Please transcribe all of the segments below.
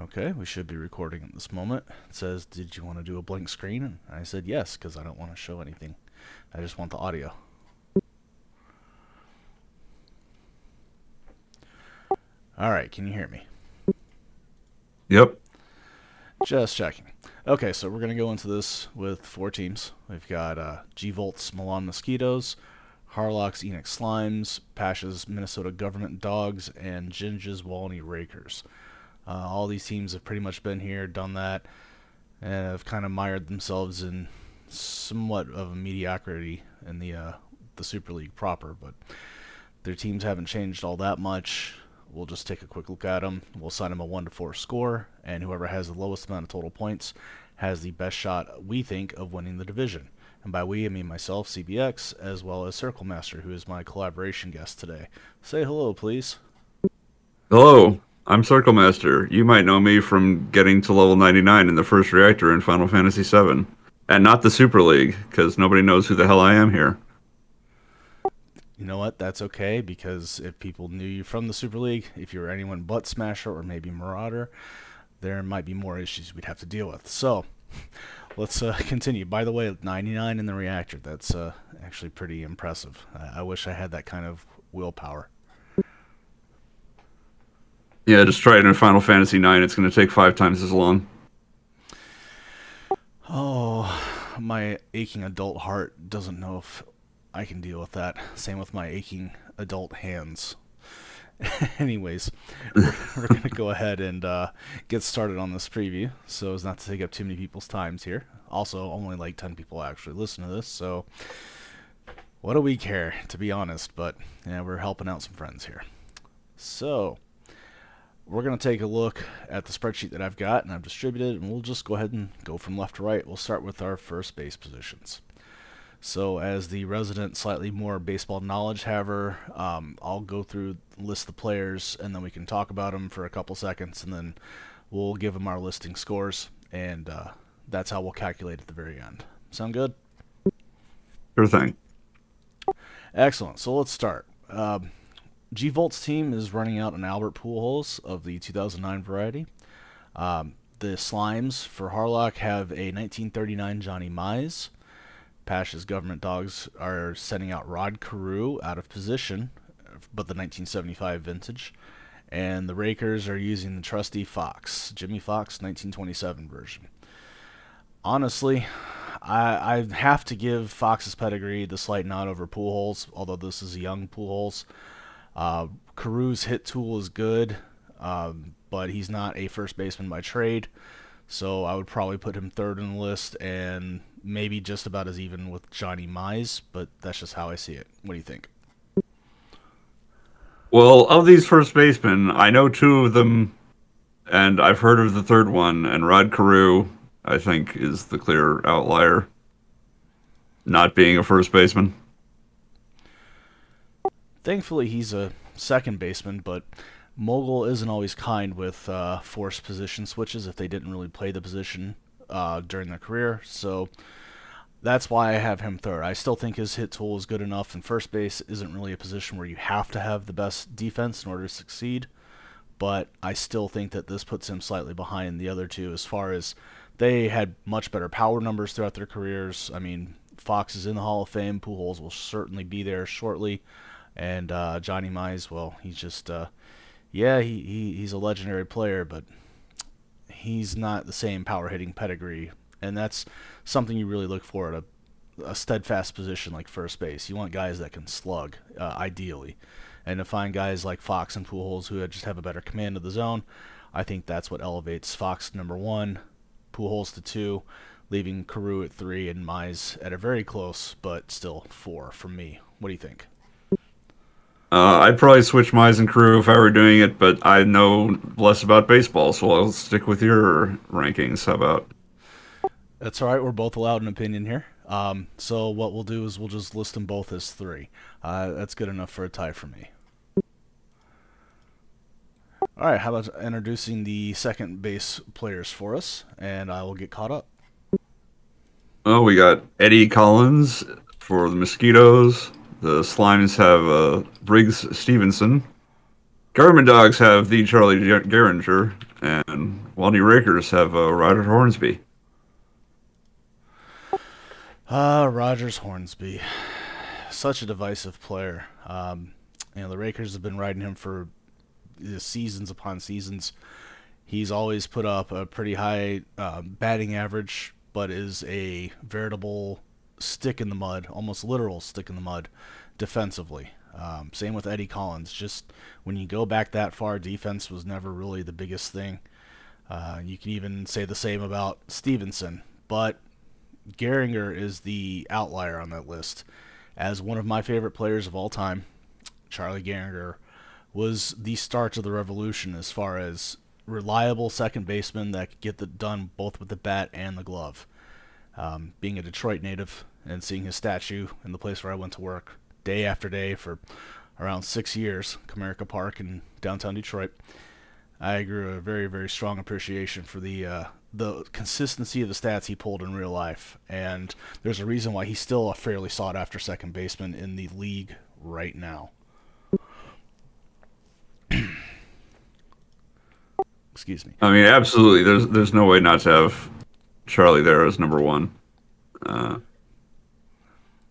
Okay, we should be recording at this moment. It says, Did you want to do a blank screen? And I said yes, because I don't want to show anything. I just want the audio. All right, can you hear me? Yep. Just checking. Okay, so we're going to go into this with four teams. We've got uh, G Volt's Milan Mosquitoes, Harlock's Enix Slimes, Pasha's Minnesota Government Dogs, and Ginge's Walney Rakers. Uh, all these teams have pretty much been here, done that, and have kind of mired themselves in somewhat of a mediocrity in the uh, the Super League proper. But their teams haven't changed all that much. We'll just take a quick look at them. We'll assign them a one to four score, and whoever has the lowest amount of total points has the best shot we think of winning the division. And by we, I mean myself, CBX, as well as Circle Master, who is my collaboration guest today. Say hello, please. Hello, I'm Circle Master. You might know me from getting to level 99 in the first reactor in Final Fantasy VII. And not the Super League, because nobody knows who the hell I am here. You know what? That's okay, because if people knew you from the Super League, if you were anyone but Smasher or maybe Marauder, there might be more issues we'd have to deal with. So, let's uh, continue. By the way, 99 in the reactor. That's uh, actually pretty impressive. I-, I wish I had that kind of willpower. Yeah, just try it in Final Fantasy IX. It's going to take five times as long. Oh, my aching adult heart doesn't know if I can deal with that. Same with my aching adult hands. Anyways, we're, we're going to go ahead and uh, get started on this preview so as not to take up too many people's times here. Also, only like 10 people actually listen to this, so what do we care, to be honest? But yeah, we're helping out some friends here. So, we're going to take a look at the spreadsheet that I've got and I've distributed, and we'll just go ahead and go from left to right. We'll start with our first base positions. So, as the resident, slightly more baseball knowledge haver, um, I'll go through, list the players, and then we can talk about them for a couple seconds, and then we'll give them our listing scores, and uh, that's how we'll calculate at the very end. Sound good? Sure thing. Excellent. So let's start. Um, G Volt's team is running out an Albert Pujols of the 2009 variety. Um, the Slimes for Harlock have a 1939 Johnny Mize. Pash's government dogs are sending out Rod Carew out of position, but the 1975 vintage. And the Rakers are using the trusty Foxx, Jimmie Foxx 1927 version. Honestly, I, I have to give Foxx's pedigree the slight nod over Pujols, although this is a young Pujols. Uh, Carew's hit tool is good, um, but he's not a first baseman by trade. So I would probably put him third in the list and maybe just about as even with Johnny Mize, but that's just how I see it. What do you think? Well, of these first basemen, I know two of them, and I've heard of the third one, and Rod Carew, I think, is the clear outlier, not being a first baseman. Thankfully, he's a second baseman, but Mogul isn't always kind with uh, forced position switches if they didn't really play the position uh, during their career. So that's why I have him third. I still think his hit tool is good enough, and first base isn't really a position where you have to have the best defense in order to succeed. But I still think that this puts him slightly behind the other two as far as they had much better power numbers throughout their careers. I mean, Foxx is in the Hall of Fame. Pujols will certainly be there shortly. And uh, Johnny Mize, well, he's just, uh, yeah, he, he, he's a legendary player, but he's not the same power hitting pedigree. And that's something you really look for at a, a steadfast position like first base. You want guys that can slug, uh, ideally. And to find guys like Foxx and Pujols who just have a better command of the zone, I think that's what elevates Foxx number one, Pujols to two, leaving Carew at three, and Mize at a very close but still four from me. What do you think? Uh, I'd probably switch Mize and Carew if I were doing it, but I know less about baseball, so I'll stick with your rankings. How about? That's all right. We're both allowed an opinion here. Um, so what we'll do is we'll just list them both as three. Uh, that's good enough for a tie for me. All right. How about introducing the second base players for us, and I will get caught up. Oh, we got Eddie Collins for the Mosquitoes. The Slimes have uh, Riggs Stephenson. Government Dogs have the Charlie Gehringer and Walney Rakers have uh, Roger Hornsby. Uh, Rogers Hornsby, such a divisive player. Um, you know, the Rakers have been riding him for seasons upon seasons. He's always put up a pretty high um, batting average, but is a veritable stick in the mud, almost literal stick in the mud, defensively. Um, same with Eddie Collins. Just when you go back that far, defense was never really the biggest thing. Uh, you can even say the same about Stephenson, but Gehringer is the outlier on that list. As one of my favorite players of all time, Charlie Gehringer was the start of the revolution as far as reliable second baseman that could get it done both with the bat and the glove. Um, being a Detroit native and seeing his statue in the place where I went to work day after day for around six years, Comerica Park in downtown Detroit, I grew a very, very strong appreciation for the uh, the consistency of the stats he pulled in real life, and there's a reason why he's still a fairly sought after second baseman in the league right now. Excuse me. I mean, absolutely. There's there's no way not to have Charlie there as number one. Uh,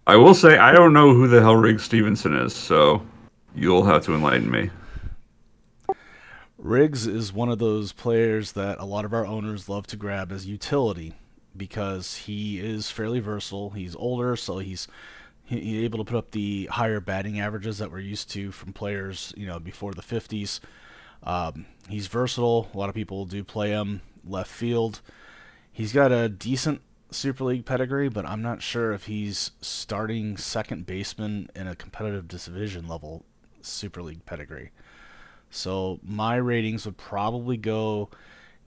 I will say I don't know who the hell Riggs Stephenson is, so you'll have to enlighten me. Riggs is one of those players that a lot of our owners love to grab as utility because he is fairly versatile. He's older, so he's he's able to put up the higher batting averages that we're used to from players, you know, before the 50s. Um, he's versatile. A lot of people do play him left field. He's got a decent Super League pedigree, but I'm not sure if he's starting second baseman in a competitive division level Super League pedigree. So my ratings would probably go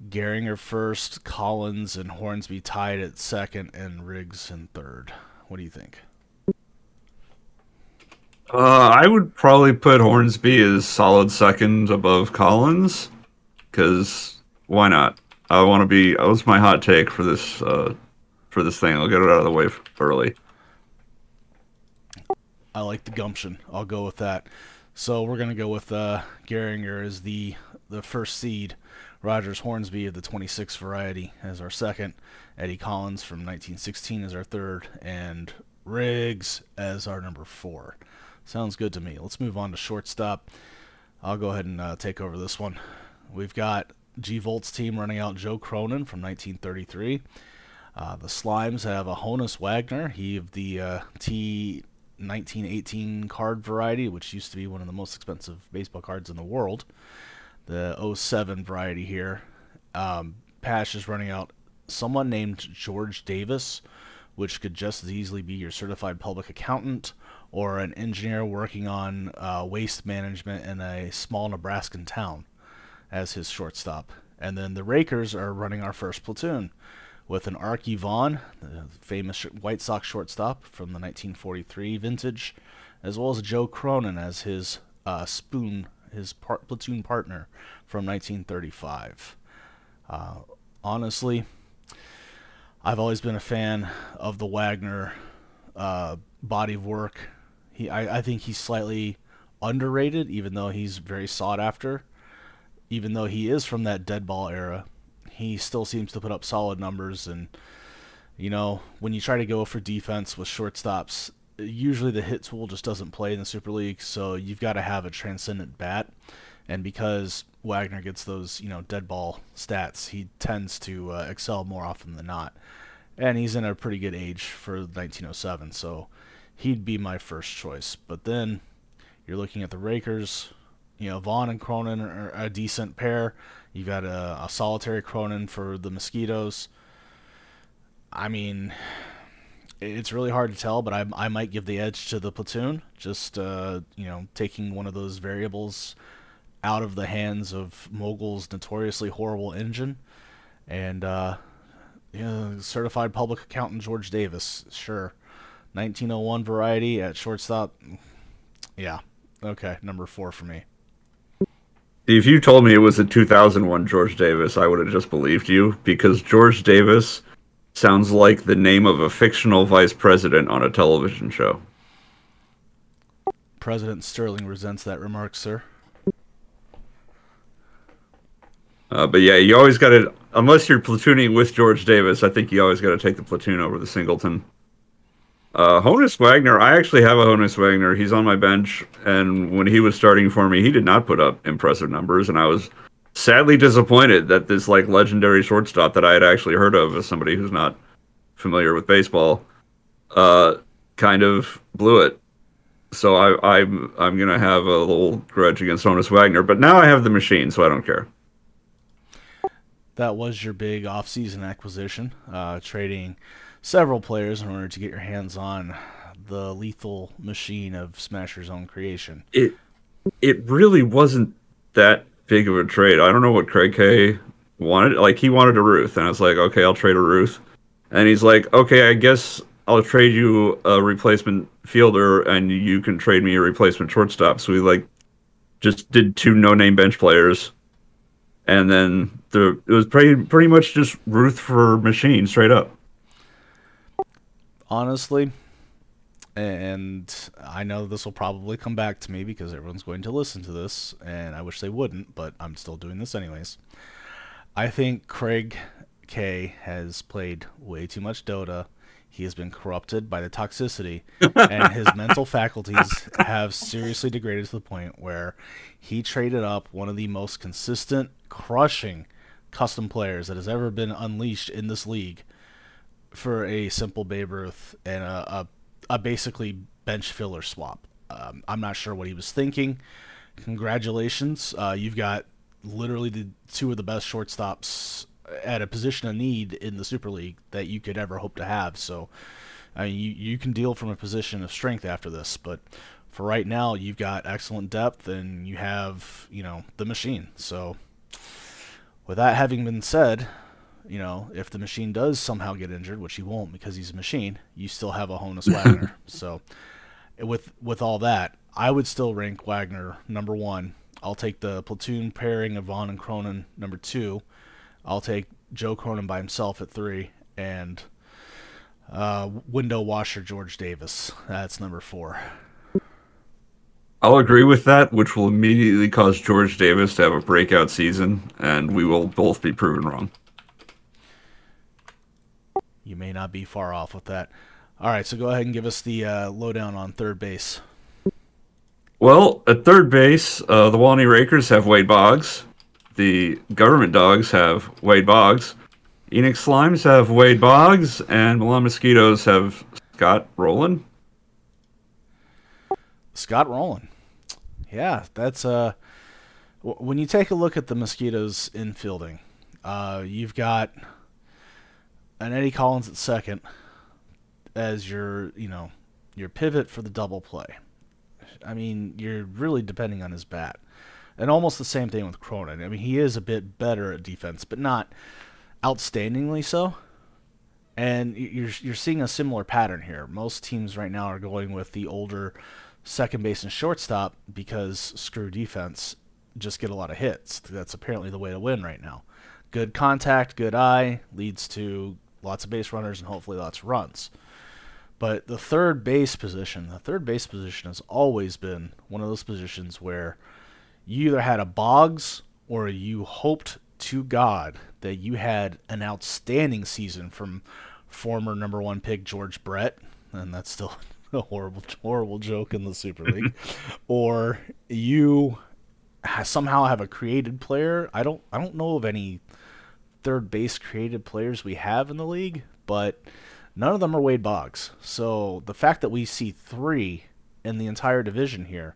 Gehringer first, Collins and Hornsby tied at second, and Riggs in third. What do you think? Uh, I would probably put Hornsby as solid second above Collins, because why not? I want to be. That was my hot take for this uh, for this thing. I'll get it out of the way early. I like the gumption. I'll go with that. So we're gonna go with uh, Gehringer as the the first seed. Rogers Hornsby of the 26 variety as our second. Eddie Collins from 1916 as our third, and Riggs as our number four. Sounds good to me. Let's move on to shortstop. I'll go ahead and uh, take over this one. We've got G Volt's team running out Joe Cronin from 1933. Uh, the Slimes have a Honus Wagner, he of the uh, T 1918 card variety, which used to be one of the most expensive baseball cards in the world. The 07 variety here. Um, Pash is running out someone named George Davis, which could just as easily be your certified public accountant or an engineer working on uh, waste management in a small Nebraskan town as his shortstop. And then the Rakers are running our first platoon with an Arky Vaughan, the famous White Sox shortstop from the 1943 vintage, as well as Joe Cronin as his uh, spoon, his part, platoon partner from 1935. Uh, honestly, I've always been a fan of the Wagner uh, body of work he, I, I think he's slightly underrated, even though he's very sought after. Even though he is from that dead ball era, he still seems to put up solid numbers. And you know, when you try to go for defense with shortstops, usually the hit tool just doesn't play in the Super League. So you've got to have a transcendent bat. And because Wagner gets those, you know, dead ball stats, he tends to uh, excel more often than not. And he's in a pretty good age for 1907, so he'd be my first choice. But then you're looking at the Rakers. You know, Vaughan and Cronin are a decent pair. You got a, a solitary Cronin for the Mosquitoes. I mean, it's really hard to tell, but I, I might give the edge to the platoon. Just uh, you know, taking one of those variables out of the hands of Mogul's notoriously horrible engine, and uh, you know, certified public accountant George Davis. Sure, 1901 variety at shortstop. Yeah. Okay, number four for me. If you told me it was a 2001 George Davis, I would have just believed you because George Davis sounds like the name of a fictional vice president on a television show. President Sterling resents that remark, sir. Uh, but yeah, you always got to, unless you're platooning with George Davis, I think you always got to take the platoon over the singleton. Uh, Honus Wagner, I actually have a Honus Wagner. He's on my bench, and when he was starting for me, he did not put up impressive numbers, and I was sadly disappointed that this like legendary shortstop that I had actually heard of as somebody who's not familiar with baseball, uh, kind of blew it. So I, I'm I'm gonna have a little grudge against Honus Wagner, but now I have the machine, so I don't care. That was your big off-season acquisition, uh, trading several players in order to get your hands on the lethal machine of Smasher's own creation. It it really wasn't that big of a trade. I don't know what Craig K wanted. Like he wanted a Ruth, and I was like, okay, I'll trade a Ruth. And he's like, okay, I guess I'll trade you a replacement fielder, and you can trade me a replacement shortstop. So we like just did two no-name bench players, and then the it was pretty pretty much just Ruth for machine straight up honestly, and I know this will probably come back to me because everyone's going to listen to this, and I wish they wouldn't, but I'm still doing this anyways. I think Craig K has played way too much Dota. He has been corrupted by the toxicity, and his mental faculties have seriously degraded to the point where he traded up one of the most consistent, crushing custom players that has ever been unleashed in this league for a simple Babe Ruth and a, a, a basically bench filler swap. Um, I'm not sure what he was thinking. Congratulations, uh, you've got literally the two of the best shortstops at a position of need in the Super League that you could ever hope to have. So, I mean, you you can deal from a position of strength after this, but for right now, you've got excellent depth and you have you know the machine. So, with that having been said, you know, if the machine does somehow get injured, which he won't because he's a machine, you still have a Honus Wagner. so, with with all that, I would still rank Wagner number one. I'll take the platoon pairing of Vaughan and Cronin number two. I'll take Joe Cronin by himself at three, and uh, window washer George Davis. That's number four. I'll agree with that, which will immediately cause George Davis to have a breakout season, and we will both be proven wrong you may not be far off with that. All right, so go ahead and give us the uh, lowdown on third base. Well, at third base, uh, the Walney Rakers have Wade Boggs. The Government Dogs have Wade Boggs. Enix Slimes have Wade Boggs, and Milan Mosquitoes have Scott Rolen. Scott Rolen. Yeah, that's uh. When you take a look at the Mosquitoes infielding, uh, you've got and Eddie Collins at second as your, you know, your pivot for the double play. I mean, you're really depending on his bat. And almost the same thing with Cronin. I mean, he is a bit better at defense, but not outstandingly so. And you're you're seeing a similar pattern here. Most teams right now are going with the older second base and shortstop because screw defense, just get a lot of hits. That's apparently the way to win right now. Good contact, good eye leads to lots of base runners, and hopefully lots of runs. But the third base position, the third base position has always been one of those positions where you either had a Boggs or you hoped to God that you had an outstanding season from former number one pick George Brett, and that's still a horrible, horrible joke in the Super League, or you somehow have a created player. I don't, I don't know of any third base created players we have in the league, but none of them are Wade Boggs. So the fact that we see three in the entire division here,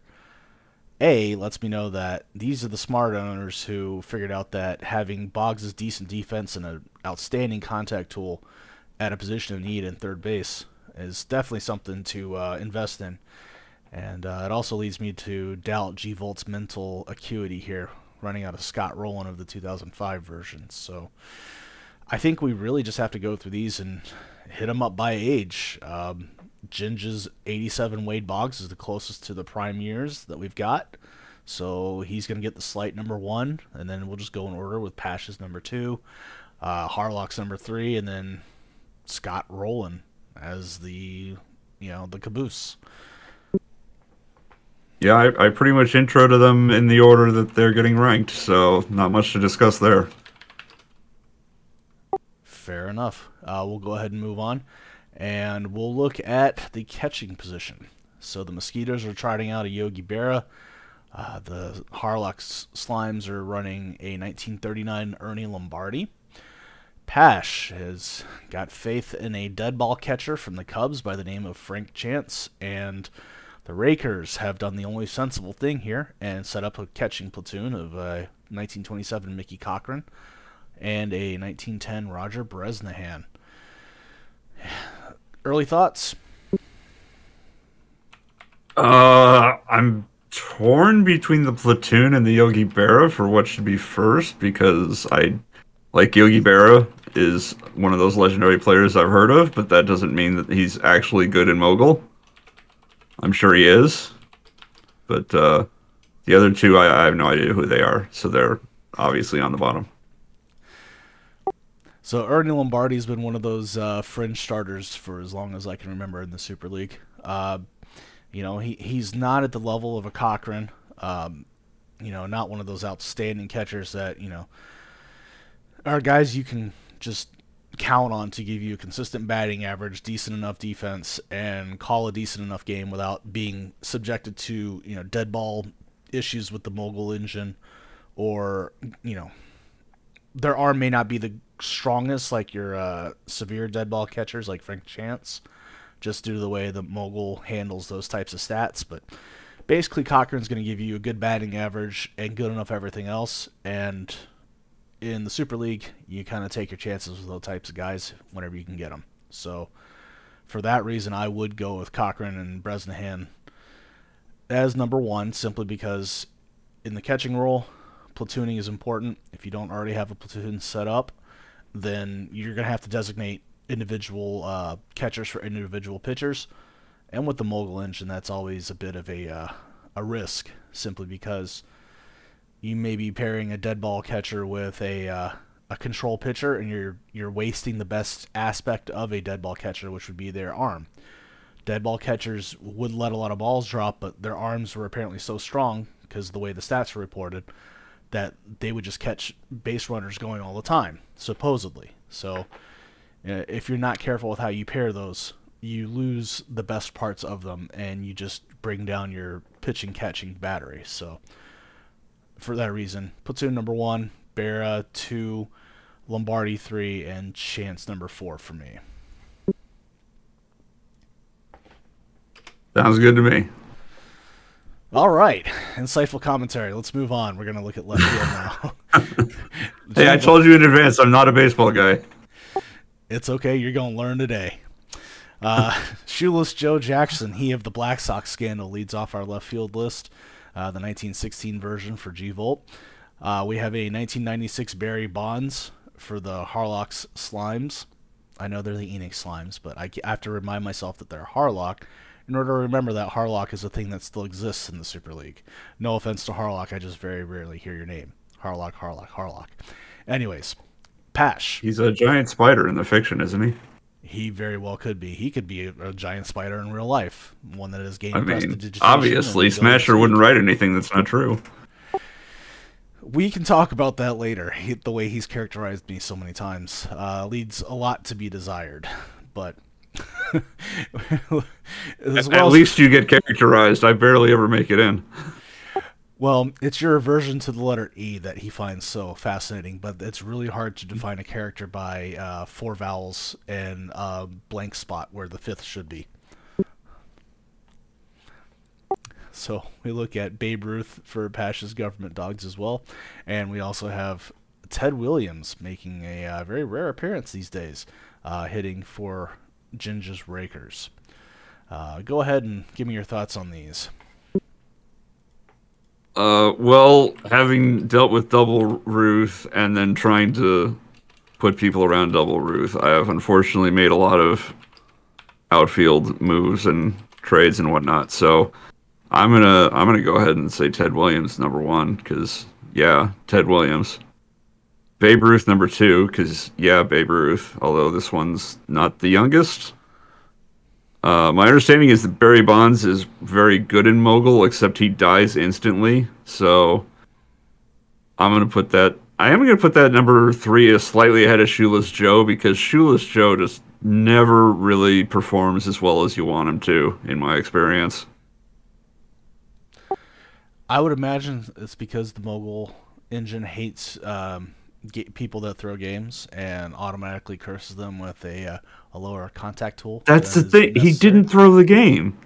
A, lets me know that these are the smart owners who figured out that having Boggs' decent defense and an outstanding contact tool at a position of need in third base is definitely something to uh, invest in. And uh, it also leads me to doubt G Volt's mental acuity here running out of Scott Rolen of the 2005 version. So I think we really just have to go through these and hit them up by age. Um, Ginge's 87 Wade Boggs is the closest to the prime years that we've got. So he's going to get the slight number one, and then we'll just go in order with Pash's number two, uh, Harlock's number three, and then Scott Rolen as the, you know, the caboose. Yeah, I, I pretty much intro to them in the order that they're getting ranked, so not much to discuss there. Fair enough. Uh, we'll go ahead and move on, and we'll look at the catching position. So the Mosquitoes are trotting out a Yogi Berra. Uh, the Harlock Slimes are running a 1939 Ernie Lombardi. Pash has got faith in a dead ball catcher from the Cubs by the name of Frank Chance, and the Rakers have done the only sensible thing here and set up a catching platoon of uh, 1927 Mickey Cochrane and a 1910 Roger Bresnahan. Early thoughts? Uh, I'm torn between the platoon and the Yogi Berra for what should be first because I like Yogi Berra is one of those legendary players I've heard of, but that doesn't mean that he's actually good in Mogul. I'm sure he is, but uh, the other two I, I have no idea who they are, so they're obviously on the bottom. So Ernie Lombardi's been one of those uh, fringe starters for as long as I can remember in the Super League. Uh, you know, he he's not at the level of a Cochrane. Um, you know, not one of those outstanding catchers that you know are guys you can just count on to give you a consistent batting average, decent enough defense, and call a decent enough game without being subjected to you know dead ball issues with the mogul engine, or you know their arm may not be the strongest like your uh, severe dead ball catchers like Frank Chance, just due to the way the mogul handles those types of stats, but. Basically, Cochrane's going to give you a good batting average and good enough everything else, and in the Super League, you kind of take your chances with those types of guys whenever you can get them. So, for that reason, I would go with Cochrane and Bresnahan as number one, simply because in the catching role, platooning is important. If you don't already have a platoon set up, then you're going to have to designate individual uh, catchers for individual pitchers. And with the mogul engine, that's always a bit of a uh, a risk, simply because you may be pairing a dead ball catcher with a uh, a control pitcher, and you're you're wasting the best aspect of a dead ball catcher, which would be their arm. Dead ball catchers would let a lot of balls drop, but their arms were apparently so strong because the way the stats were reported that they would just catch base runners going all the time, supposedly. So uh, if you're not careful with how you pair those, you lose the best parts of them, and you just bring down your pitching catching battery. So for that reason. Platoon number one, Berra two, Lombardi three, and Chance number four for me. Sounds good to me. All right, insightful commentary. Let's move on. We're gonna look at left field now. hey, I told you in advance. I'm not a baseball guy. It's okay. You're gonna learn today. Uh, Shoeless Joe Jackson, he of the Black Sox scandal, leads off our left field list uh, the 1916 version for G Volt. Uh, we have a 1996 Barry Bonds for the Harlock's Slimes. I know they're the Enix Slimes, but I have to remind myself that they're Harlock in order to remember that Harlock is a thing that still exists in the Super League. No offense to Harlock, I just very rarely hear your name. Harlock, Harlock, Harlock. Anyways, Pash. He's a giant spider in the fiction, isn't he? He very well could be. He could be a, a giant spider in real life, one that is gained I mean, obviously, Smasher wouldn't write anything that's not true. We can talk about that later. He, the way he's characterized me so many times uh, leads a lot to be desired, but. well At least you get characterized. I barely ever make it in. Well, it's your aversion to the letter E that he finds so fascinating, but it's really hard to define a character by uh, four vowels and a blank spot where the fifth should be. So we look at Babe Ruth for Pash's government dogs as well, and we also have Ted Williams making a uh, very rare appearance these days, uh, hitting for Ginger's Rakers. Uh, go ahead and give me your thoughts on these. Uh, well, having dealt with Double Ruth and then trying to put people around Double Ruth, I have unfortunately made a lot of outfield moves and trades and whatnot. So I'm gonna I'm gonna go ahead and say Ted Williams number one because yeah, Ted Williams. Babe Ruth number two because yeah, Babe Ruth. Although this one's not the youngest. Uh, my understanding is that Barry Bonds is very good in Mogul, except he dies instantly. So I'm gonna put that. I am gonna put that number three is slightly ahead of Shoeless Joe because Shoeless Joe just never really performs as well as you want him to, in my experience. I would imagine it's because the mogul engine hates um, people that throw games and automatically curses them with a, uh, a lower contact tool. That's the thing. Necessary. He didn't throw the game.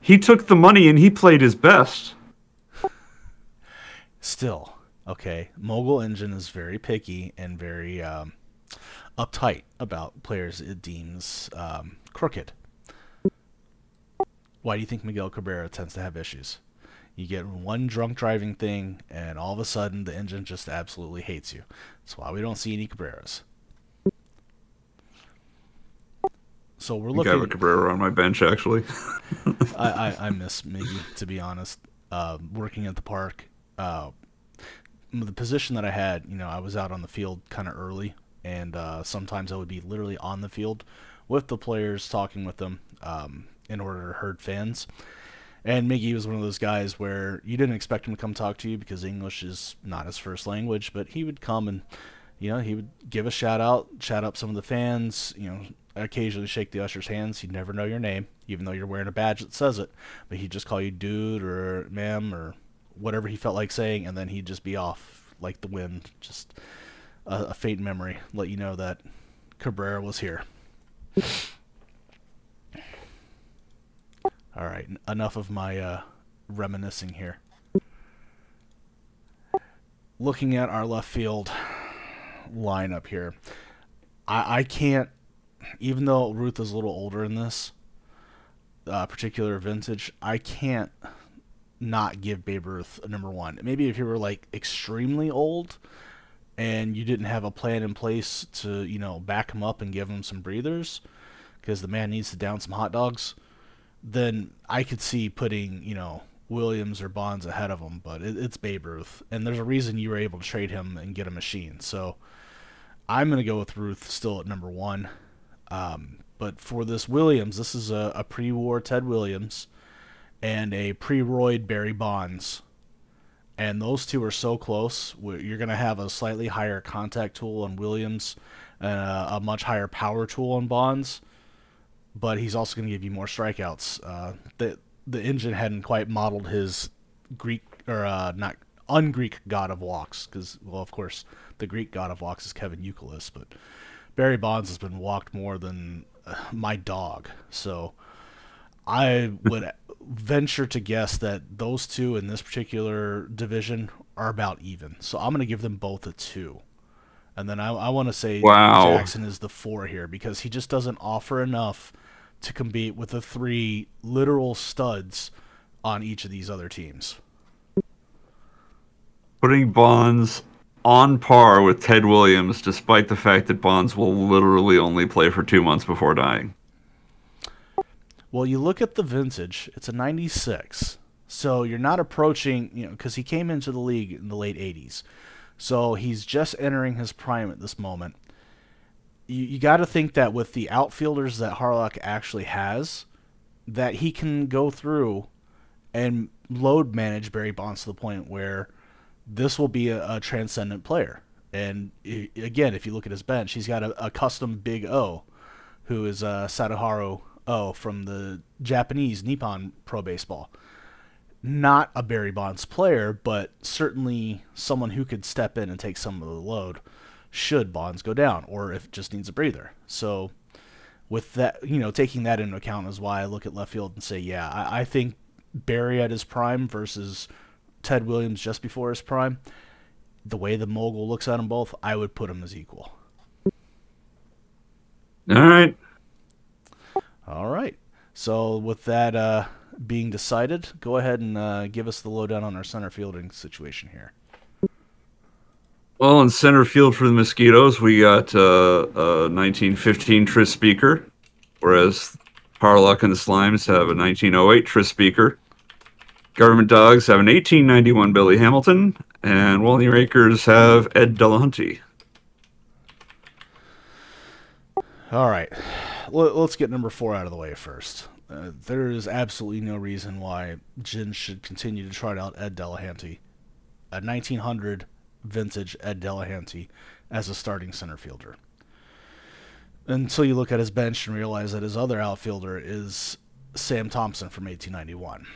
He took the money and he played his best. Still, okay. Mogul Engine is very picky and very um, uptight about players it deems um, crooked. Why do you think Miguel Cabrera tends to have issues? You get one drunk driving thing, and all of a sudden the engine just absolutely hates you. That's why we don't see any Cabreras. So we're looking. I have a Cabrera on my bench, actually. I, I, I, miss Miggy, to be honest. Uh, working at the park, uh, the position that I had, you know, I was out on the field kind of early, and uh, sometimes I would be literally on the field with the players, talking with them um, in order to herd fans. And Miggy was one of those guys where you didn't expect him to come talk to you because English is not his first language, but he would come and, you know, he would give a shout out, chat up some of the fans, you know, occasionally shake the usher's hands. He'd never know your name, even though you're wearing a badge that says it. But he'd just call you dude or ma'am or whatever he felt like saying, and then he'd just be off like the wind, just a, a faint memory, let you know that Cabrera was here. All right, enough of my uh, reminiscing here. Looking at our left field lineup here, I, I can't, even though Ruth is a little older in this uh, particular vintage, I can't not give Babe Ruth a number one. Maybe if you were like extremely old and you didn't have a plan in place to, you know, back him up and give him some breathers because the man needs to down some hot dogs then I could see putting, you know, Williams or Bonds ahead of him, but it, it's Babe Ruth, and there's a reason you were able to trade him and get a machine. So I'm going to go with Ruth still at number one. Um, but for this Williams, this is a, a pre-war Ted Williams and a pre-Royd Barry Bonds, and those two are so close. You're going to have a slightly higher contact tool on Williams and a, a much higher power tool on Bonds but he's also going to give you more strikeouts. Uh, the the engine hadn't quite modeled his Greek or uh, not un-Greek god of walks because well, of course, the Greek god of walks is Kevin Youkilis, but Barry Bonds has been walked more than uh, my dog. So I would venture to guess that those two in this particular division are about even. So I'm going to give them both a two. And then I, I want to say wow. Jackson is the four here because he just doesn't offer enough to compete with the three literal studs on each of these other teams. Putting Bonds on par with Ted Williams, despite the fact that Bonds will literally only play for two months before dying. Well, you look at the vintage, it's a 96. So you're not approaching, you know, because he came into the league in the late 80s. So he's just entering his prime at this moment. You, you got to think that with the outfielders that Harlock actually has, that he can go through and load manage Barry Bonds to the point where this will be a, a transcendent player. And again, if you look at his bench, he's got a, a custom Big O, who is uh, Sadaharu O from the Japanese Nippon Pro Baseball not a Barry Bonds player, but certainly someone who could step in and take some of the load should Bonds go down or if just needs a breather. So with that, you know, taking that into account is why I look at left field and say, yeah, I, I think Barry at his prime versus Ted Williams just before his prime, the way the mogul looks at them both, I would put them as equal. All right. All right. So with that, uh, being decided, go ahead and uh, give us the lowdown on our center fielding situation here. Well, in center field for the Mosquitoes, we got uh, a 1915 Tris Speaker, whereas Harlock and the Slimes have a 1908 Tris Speaker. Government Dogs have an 1891 Billy Hamilton, and Walney Rakers have Ed Delahanty. All right, let's get number four out of the way first There is absolutely no reason why Jin should continue to trot out Ed Delahanty, a 1900 vintage Ed Delahanty, as a starting center fielder. Until you look at his bench and realize that his other outfielder is Sam Thompson from 1891.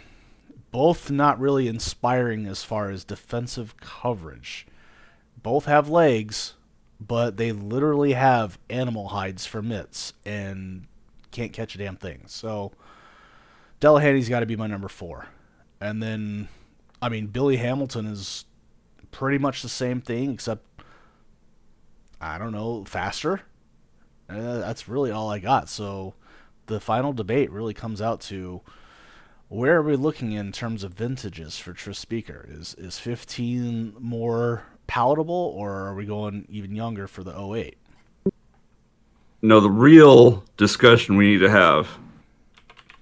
Both not really inspiring as far as defensive coverage. Both have legs, but they literally have animal hides for mitts and can't catch a damn thing. So Delahanty's got to be my number four. And then, I mean, Billy Hamilton is pretty much the same thing, except, I don't know, faster. That's really all I got. So the final debate really comes out to where are we looking in terms of vintages for Tris Speaker? Is is 15 more palatable, or are we going even younger for the 08? No, the real discussion we need to have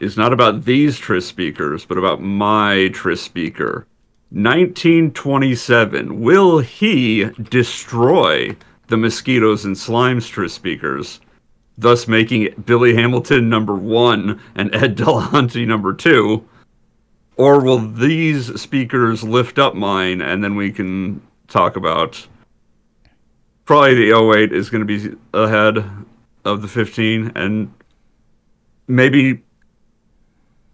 is not about these Tris speakers, but about my Tris speaker. 1927. Will he destroy the mosquitoes and slimes Tris speakers, thus making Billy Hamilton number one and Ed Delahanty number two? Or will these speakers lift up mine and then we can talk about probably the 08 is going to be ahead of the 15 and maybe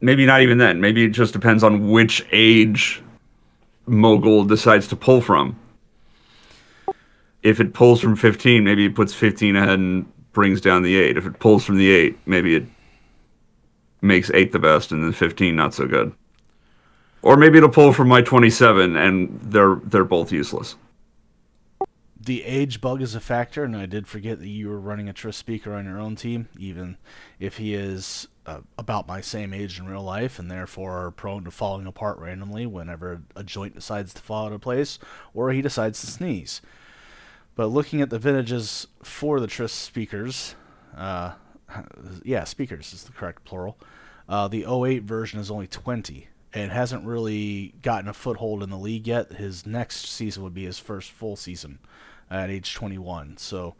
maybe not even then. Maybe it just depends on which age mogul decides to pull from. If it pulls from 15 maybe it puts 15 ahead and brings down the 8 if it pulls from the 8 maybe it makes 8 the best and then 15 not so good. Or maybe it'll pull from my 27 and they're they're both useless the age bug is a factor, and I did forget that you were running a Tris speaker on your own team, even if he is uh, about my same age in real life and therefore prone to falling apart randomly whenever a joint decides to fall out of place or he decides to sneeze. But looking at the vintages for the Tris speakers, uh, yeah, speakers is the correct plural. Uh, the 08 version is only 20 and hasn't really gotten a foothold in the league yet. His next season would be his first full season at age 21. So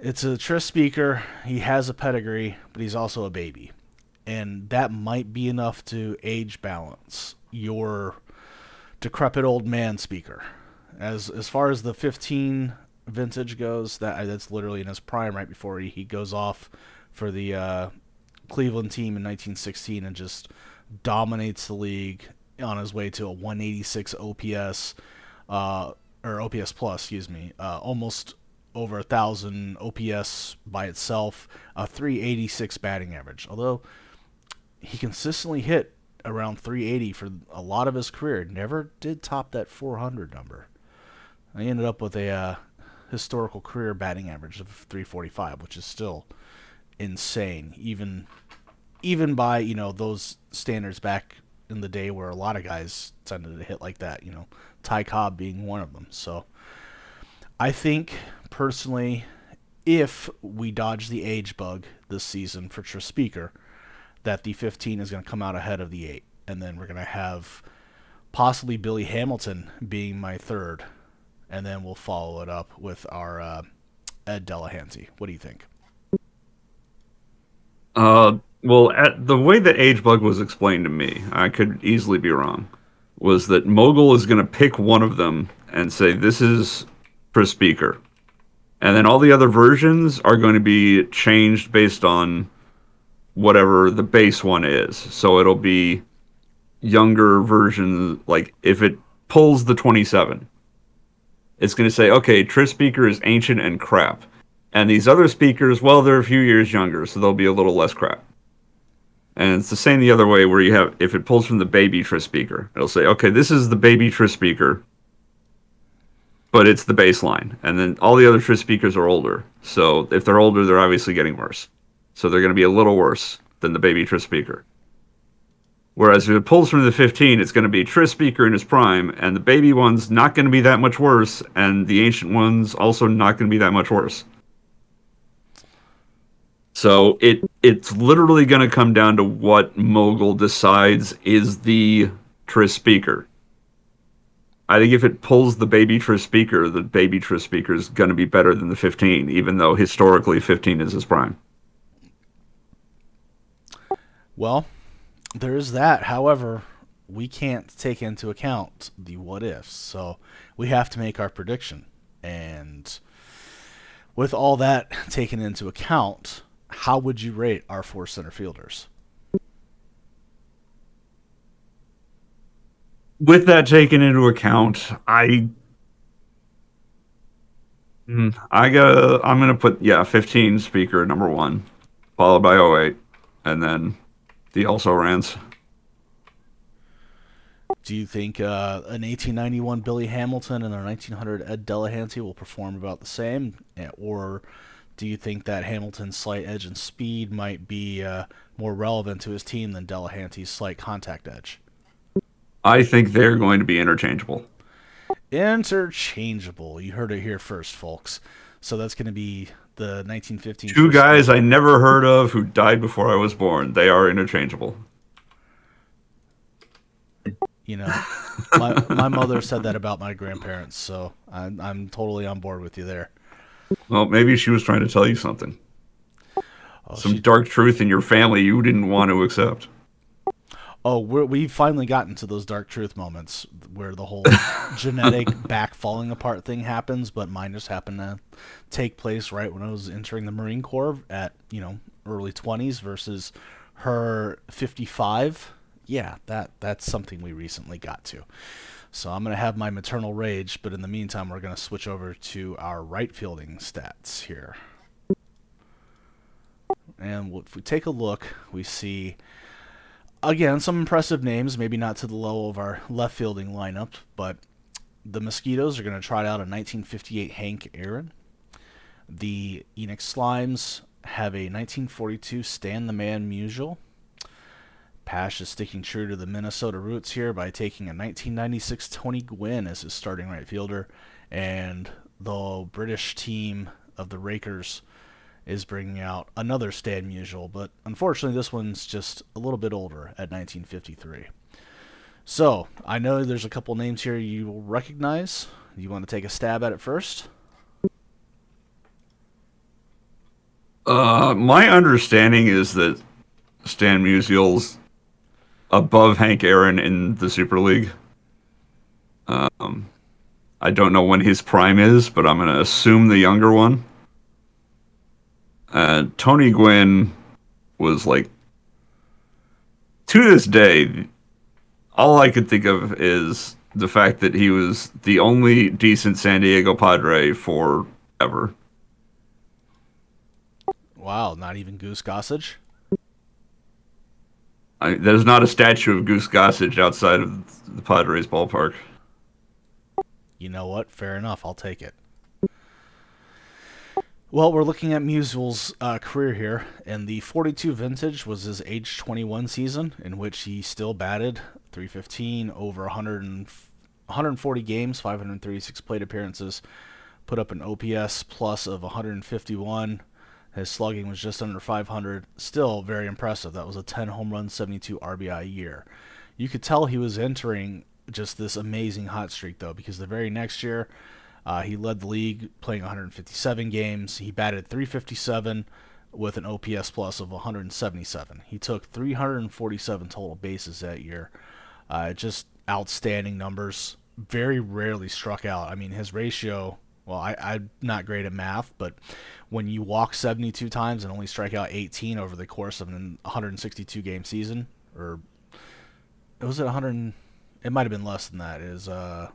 it's a Tris speaker. He has a pedigree, but he's also a baby. And that might be enough to age balance your decrepit old man speaker. As as far as the 15 vintage goes, that that's literally in his prime right before he, he goes off for the uh, Cleveland team in 1916 and just dominates the league on his way to a 186 OPS. Uh, or OPS plus, excuse me, uh, almost over a thousand OPS by itself, a 386 batting average. Although he consistently hit around 380 for a lot of his career, never did top that 400 number. I ended up with a uh, historical career batting average of 345, which is still insane, even even by you know those standards back in the day where a lot of guys tended to hit like that. You know, Ty Cobb being one of them. So I think personally, if we dodge the age bug this season for Tris Speaker, that the 15 is going to come out ahead of the 8. And then we're going to have possibly Billy Hamilton being my third. And then we'll follow it up with our uh, Ed Delahanty. What do you think? Uh, well, at the way that age bug was explained to me, I could easily be wrong was that Mogul is going to pick one of them and say, This is Tris Speaker. And then all the other versions are going to be changed based on whatever the base one is. So it'll be younger versions. Like if it pulls the 27, it's going to say, okay, Tris Speaker is ancient and crap. And these other speakers, well, they're a few years younger, so they'll be a little less crap. And it's the same the other way where you have if it pulls from the baby Tris speaker, it'll say, okay, this is the baby Tris speaker, but it's the baseline. And then all the other Tris speakers are older. So if they're older, they're obviously getting worse. So they're going to be a little worse than the baby Tris speaker. Whereas if it pulls from the 15, it's going to be Tris speaker in his prime, and the baby one's not going to be that much worse, and the ancient one's also not going to be that much worse. So it it's literally going to come down to what Mogul decides is the Tris speaker. I think if it pulls the baby Tris speaker, the baby Tris speaker is going to be better than the 15, even though historically 15 is his prime. Well, there is that. However, we can't take into account the what ifs. So we have to make our prediction. And with all that taken into account, how would you rate our four center fielders? With that taken into account, I hmm, I got I'm gonna put yeah 15 speaker number one, followed by 08, and then the also rans. Do you think uh, an 1891 Billy Hamilton and a 1900 Ed Delahanty will perform about the same, eh, or do you think that Hamilton's slight edge and speed might be uh, more relevant to his team than Delahanty's slight contact edge? I think they're going to be interchangeable. Interchangeable. You heard it here first, folks. So that's going to be the 1915. Two guys I never heard of who died before I was born. They are interchangeable. You know, my my mother said that about my grandparents, so I'm I'm totally on board with you there. Well, maybe she was trying to tell you something. Oh, Some she... dark truth in your family you didn't want to accept. Oh, we have finally gotten to those dark truth moments where the whole genetic back falling apart thing happens, but mine just happened to take place right when I was entering the Marine Corps at, you know, early 20s versus her 55 yeah, that that's something we recently got to. So I'm going to have my maternal rage, but in the meantime, we're going to switch over to our right fielding stats here. And if we take a look, we see, again, some impressive names, maybe not to the level of our left fielding lineup, but the Mosquitoes are going to try out a 1958 Hank Aaron. The Enix Slimes have a 1942 Stan the Man Musial. Pash is sticking true to the Minnesota roots here by taking a 1996 Tony Gwynn as his starting right fielder, and the British team of the Rakers is bringing out another Stan Musial, but unfortunately this one's just a little bit older at 1953. So, I know there's a couple names here you will recognize. You want to take a stab at it first? Uh, my understanding is that Stan Musial's above Hank Aaron in the Super League. Um, I don't know when his prime is, but I'm going to assume the younger one. Uh, Tony Gwynn was like, to this day, all I could think of is the fact that he was the only decent San Diego Padre forever. Wow, not even Goose Gossage? I, there's not a statue of Goose Gossage outside of the Padres ballpark. You know what? Fair enough. I'll take it. Well, we're looking at Musial's uh, career here, and the 42 vintage was his age 21 season, in which he still batted 315 over 100 and, 140 games, 536 plate appearances, put up an OPS plus of 151 his slugging was just under 500. Still very impressive. That was a 10 home run, 72 RBI year. You could tell he was entering just this amazing hot streak, though, because the very next year, uh, he led the league playing 157 games. He batted 357 with an OPS plus of 177. He took 347 total bases that year. Uh, just outstanding numbers. Very rarely struck out. I mean, his ratio well, I, I'm not great at math, but when you walk 72 times and only strike out 18 over the course of an 162 game season, or was it 100? It might have been less than that. It is uh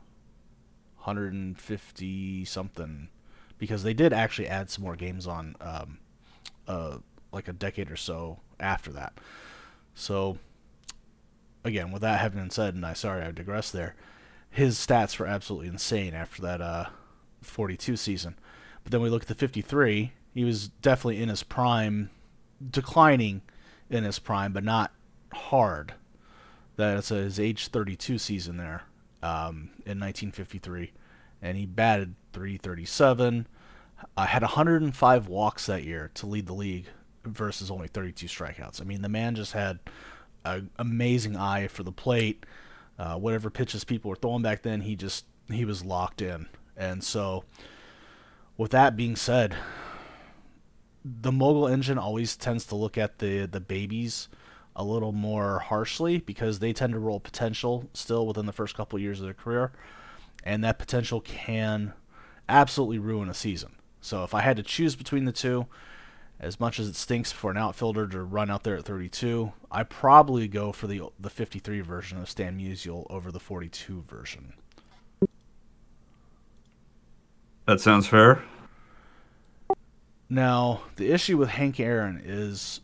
150 something, because they did actually add some more games on, um, uh, like a decade or so after that. So, again, with that having been said, and I sorry I digressed there, his stats were absolutely insane after that. Uh, 42 season. But then we look at the 53. He was definitely in his prime, declining in his prime, but not hard. That's his age 32 season there um, in 1953. And he batted 337. Uh, had 105 walks that year to lead the league versus only 32 strikeouts. I mean, the man just had an amazing eye for the plate. Uh, whatever pitches people were throwing back then, he just he was locked in. And so, with that being said, the mogul engine always tends to look at the the babies a little more harshly because they tend to roll potential still within the first couple years of their career, and that potential can absolutely ruin a season. So if I had to choose between the two, as much as it stinks for an outfielder to run out there at 32, I probably go for the the 53 version of Stan Musial over the 42 version. That sounds fair. Now, the issue with Hank Aaron is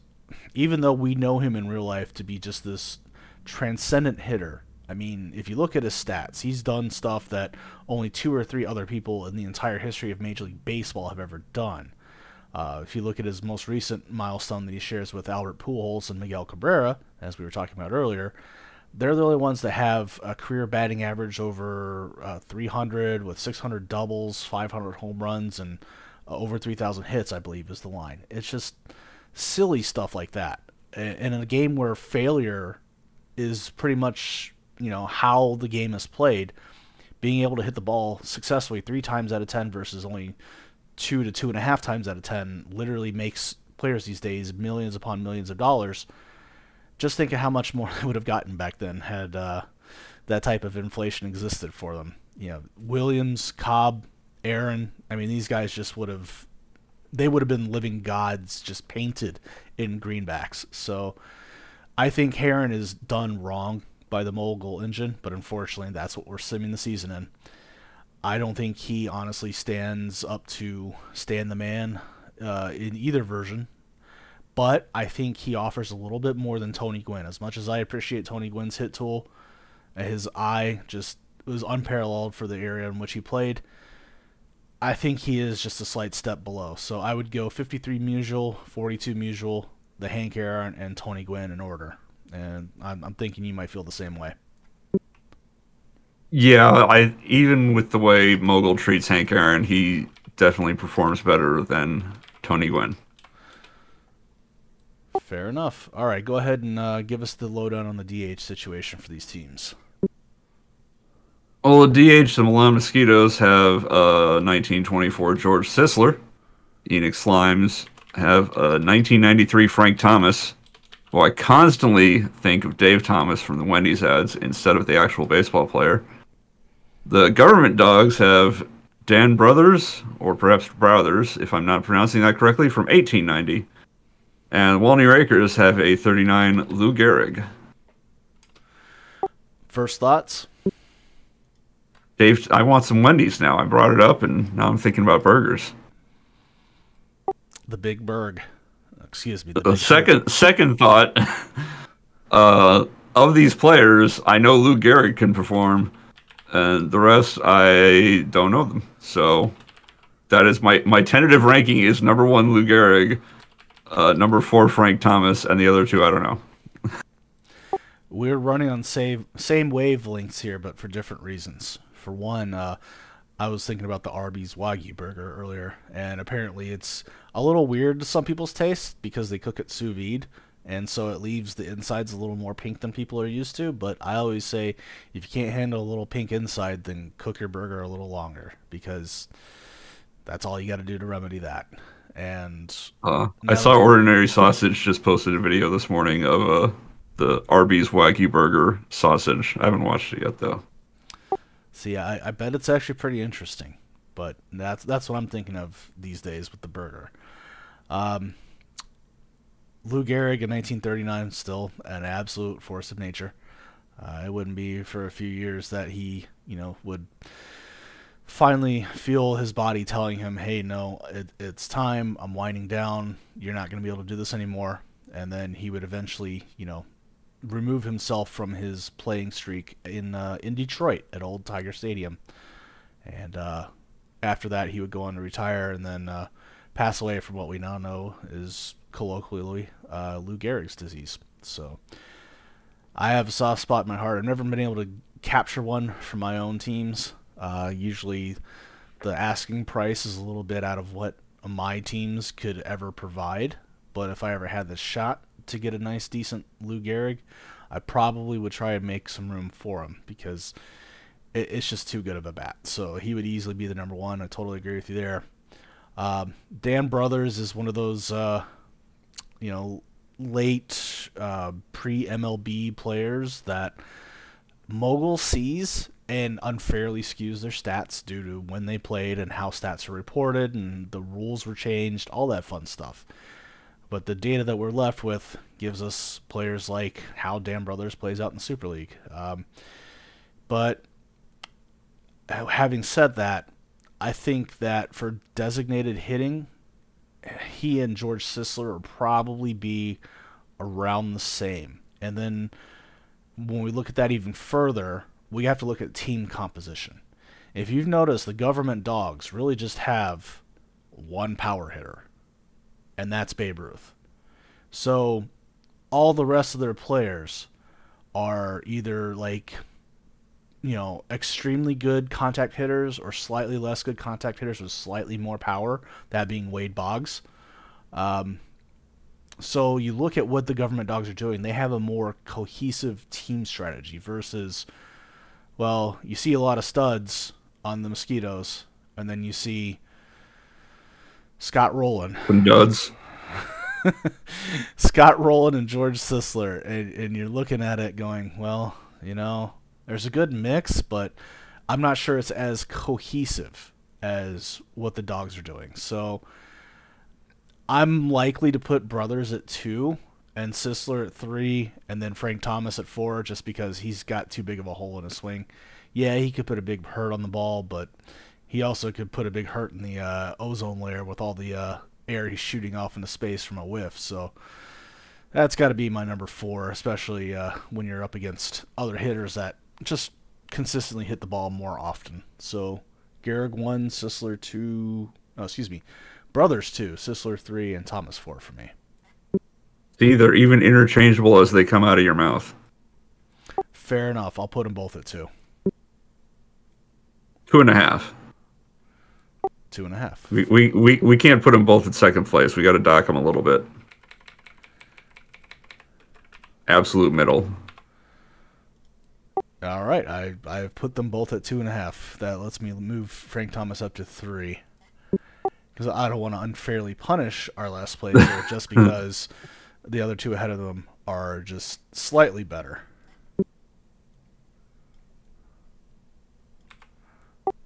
even though we know him in real life to be just this transcendent hitter, I mean, if you look at his stats, he's done stuff that only two or three other people in the entire history of Major League Baseball have ever done. Uh, if you look at his most recent milestone that he shares with Albert Pujols and Miguel Cabrera, as we were talking about earlier, they're the only ones that have a career batting average over uh, 300 with 600 doubles, 500 home runs, and uh, over 3,000 hits, I believe, is the line. It's just silly stuff like that. And in a game where failure is pretty much, you know, how the game is played, being able to hit the ball successfully three times out of 10 versus only two to two and a half times out of 10 literally makes players these days millions upon millions of dollars. Just think of how much more they would have gotten back then had uh, that type of inflation existed for them. You know, Williams, Cobb, Aaron. I mean, these guys just would have they would have been living gods just painted in greenbacks. So I think Aaron is done wrong by the mogul engine, but unfortunately that's what we're simming the season in. I don't think he honestly stands up to Stan the Man uh, in either version. But I think he offers a little bit more than Tony Gwynn. As much as I appreciate Tony Gwynn's hit tool, his eye just was unparalleled for the area in which he played. I think he is just a slight step below. So I would go 53 Musial, 42 Musial, the Hank Aaron, and Tony Gwynn in order. And I'm, I'm thinking you might feel the same way. Yeah, I even with the way Mogul treats Hank Aaron, he definitely performs better than Tony Gwynn. Fair enough. All right, go ahead and uh, give us the lowdown on the DH situation for these teams. Well, the DH, the Milan Mosquitoes have uh, 1924 George Sisler. Enix Slimes have uh, 1993 Frank Thomas. Well, I constantly think of Dave Thomas from the Wendy's ads instead of the actual baseball player. The government dogs have Dan Brothers, or perhaps Brothers, if I'm not pronouncing that correctly, from 1890. And Walney Acres have a 39 Lou Gehrig. First thoughts? Dave, I want some Wendy's now. I brought it up, and now I'm thinking about burgers. The Big Berg. Excuse me. The, the second second thought. uh, of these players, I know Lou Gehrig can perform and the rest I don't know them. So that is my my tentative ranking is number one Lou Gehrig, uh, number four Frank Thomas, and the other two I don't know. We're running on same same wavelengths here, but for different reasons. For one, uh, I was thinking about the Arby's Wagyu burger earlier, and apparently it's a little weird to some people's taste because they cook it sous vide and so it leaves the insides a little more pink than people are used to. But I always say, if you can't handle a little pink inside, then cook your burger a little longer because that's all you got to do to remedy that. And uh, I saw Ordinary Sausage just posted a video this morning of uh, the Arby's Wagyu burger sausage. I haven't watched it yet though. See, I, I bet it's actually pretty interesting, but that's that's what I'm thinking of these days with the burger. Um, Lou Gehrig in 1939 still an absolute force of nature. Uh, it wouldn't be for a few years that he, you know, would finally feel his body telling him, "Hey, no, it, it's time. I'm winding down. You're not going to be able to do this anymore." And then he would eventually, you know, remove himself from his playing streak in uh, in Detroit at Old Tiger Stadium. And uh, after that, he would go on to retire and then uh, pass away from what we now know is colloquially uh, Lou Gehrig's disease. So I have a soft spot in my heart. I've never been able to capture one for my own teams. Uh, usually, the asking price is a little bit out of what my teams could ever provide. But if I ever had the shot to get a nice, decent Lou Gehrig, I probably would try and make some room for him because it, it's just too good of a bat. So he would easily be the number one. I totally agree with you there. Um, Dan Brothers is one of those uh, you know, late uh, pre MLB players that Mogul sees and unfairly skews their stats due to when they played and how stats are reported and the rules were changed, all that fun stuff. But the data that we're left with gives us players like how Dan Brothers plays out in the Super League. Um, but having said that, I think that for designated hitting, he and George Sisler will probably be around the same. And then when we look at that even further, we have to look at team composition. If you've noticed, the government dogs really just have one power hitter, and that's Babe Ruth. So all the rest of their players are either like you know, extremely good contact hitters or slightly less good contact hitters with slightly more power, that being Wade Boggs. Um, so you look at what the government dogs are doing, they have a more cohesive team strategy versus, well, you see a lot of studs on the Mosquitoes, and then you see Scott Rolen. And duds. Scott Rolen and George Sisler, and, and you're looking at it going, well, you know, there's a good mix, but I'm not sure it's as cohesive as what the dogs are doing. So I'm likely to put Brothers at two and Sisler at three, and then Frank Thomas at four, just because he's got too big of a hole in his swing. Yeah, he could put a big hurt on the ball, but he also could put a big hurt in the uh, ozone layer with all the uh, air he's shooting off into space from a whiff. So that's got to be my number four, especially uh, when you're up against other hitters that just consistently hit the ball more often. So Gehrig one, Sisler two. Oh, excuse me, Brothers two, Sisler three, and Thomas four for me. See, they're even interchangeable as they come out of your mouth. Fair enough. I'll put them both at two. Two and a half. Two and a half. We we we, we can't put them both at second place. We got to dock them a little bit. Absolute middle. All right, I I put them both at two and a half. That lets me move Frank Thomas up to three because I don't want to unfairly punish our last placer just because the other two ahead of them are just slightly better.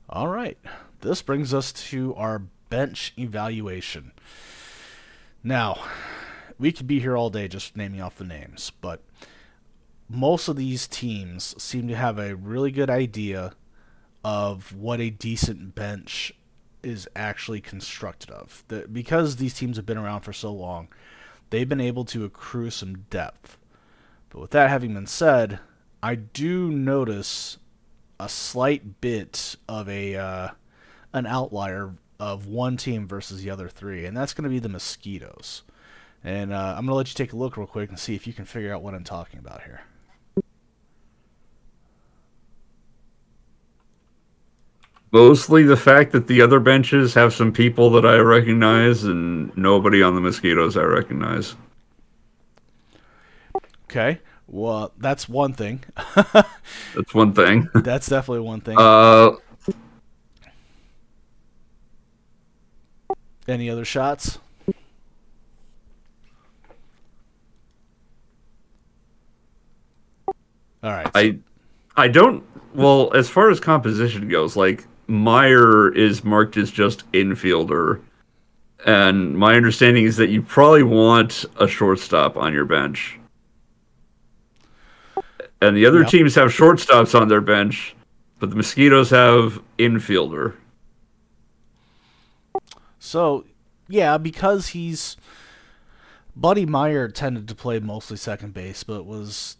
All right, this brings us to our bench evaluation. Now, we could be here all day just naming off the names, but most of these teams seem to have a really good idea of what a decent bench is actually constructed of. The, because these teams have been around for so long, they've been able to accrue some depth. But with that having been said, I do notice a slight bit of a uh, an outlier of one team versus the other three, and that's going to be the Mosquitoes. And uh, I'm going to let you take a look real quick and see if you can figure out what I'm talking about here. Mostly the fact that the other benches have some people that I recognize and nobody on the mosquitoes I recognize. Okay. Well, that's one thing. that's one thing. that's definitely one thing. Uh Any other shots? All right. I I don't well, as far as composition goes, like Myer is marked as just infielder. And my understanding is that you probably want a shortstop on your bench. And the other yep. teams have shortstops on their bench, but the Mosquitoes have infielder. So, yeah, because he's Buddy Myer tended to play mostly second base, but was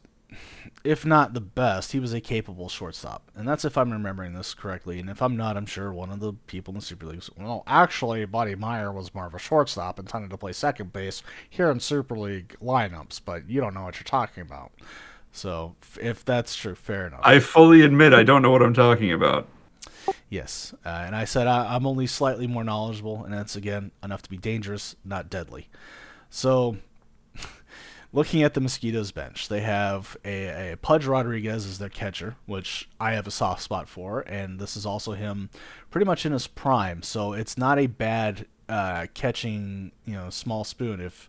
if not the best, he was a capable shortstop. And that's if I'm remembering this correctly. And if I'm not, I'm sure one of the people in the Super League. Well, actually, Buddy Myer was more of a shortstop and tended to play second base here in Super League lineups, but you don't know what you're talking about. So if that's true, fair enough. I fully admit I don't know what I'm talking about. Yes, uh, and I said I, I'm only slightly more knowledgeable, and that's again enough to be dangerous, not deadly. So looking at the Mosquitoes bench, they have a, a Pudge Rodriguez as their catcher, which I have a soft spot for, and this is also him pretty much in his prime. So it's not a bad uh, catching, you know, small spoon if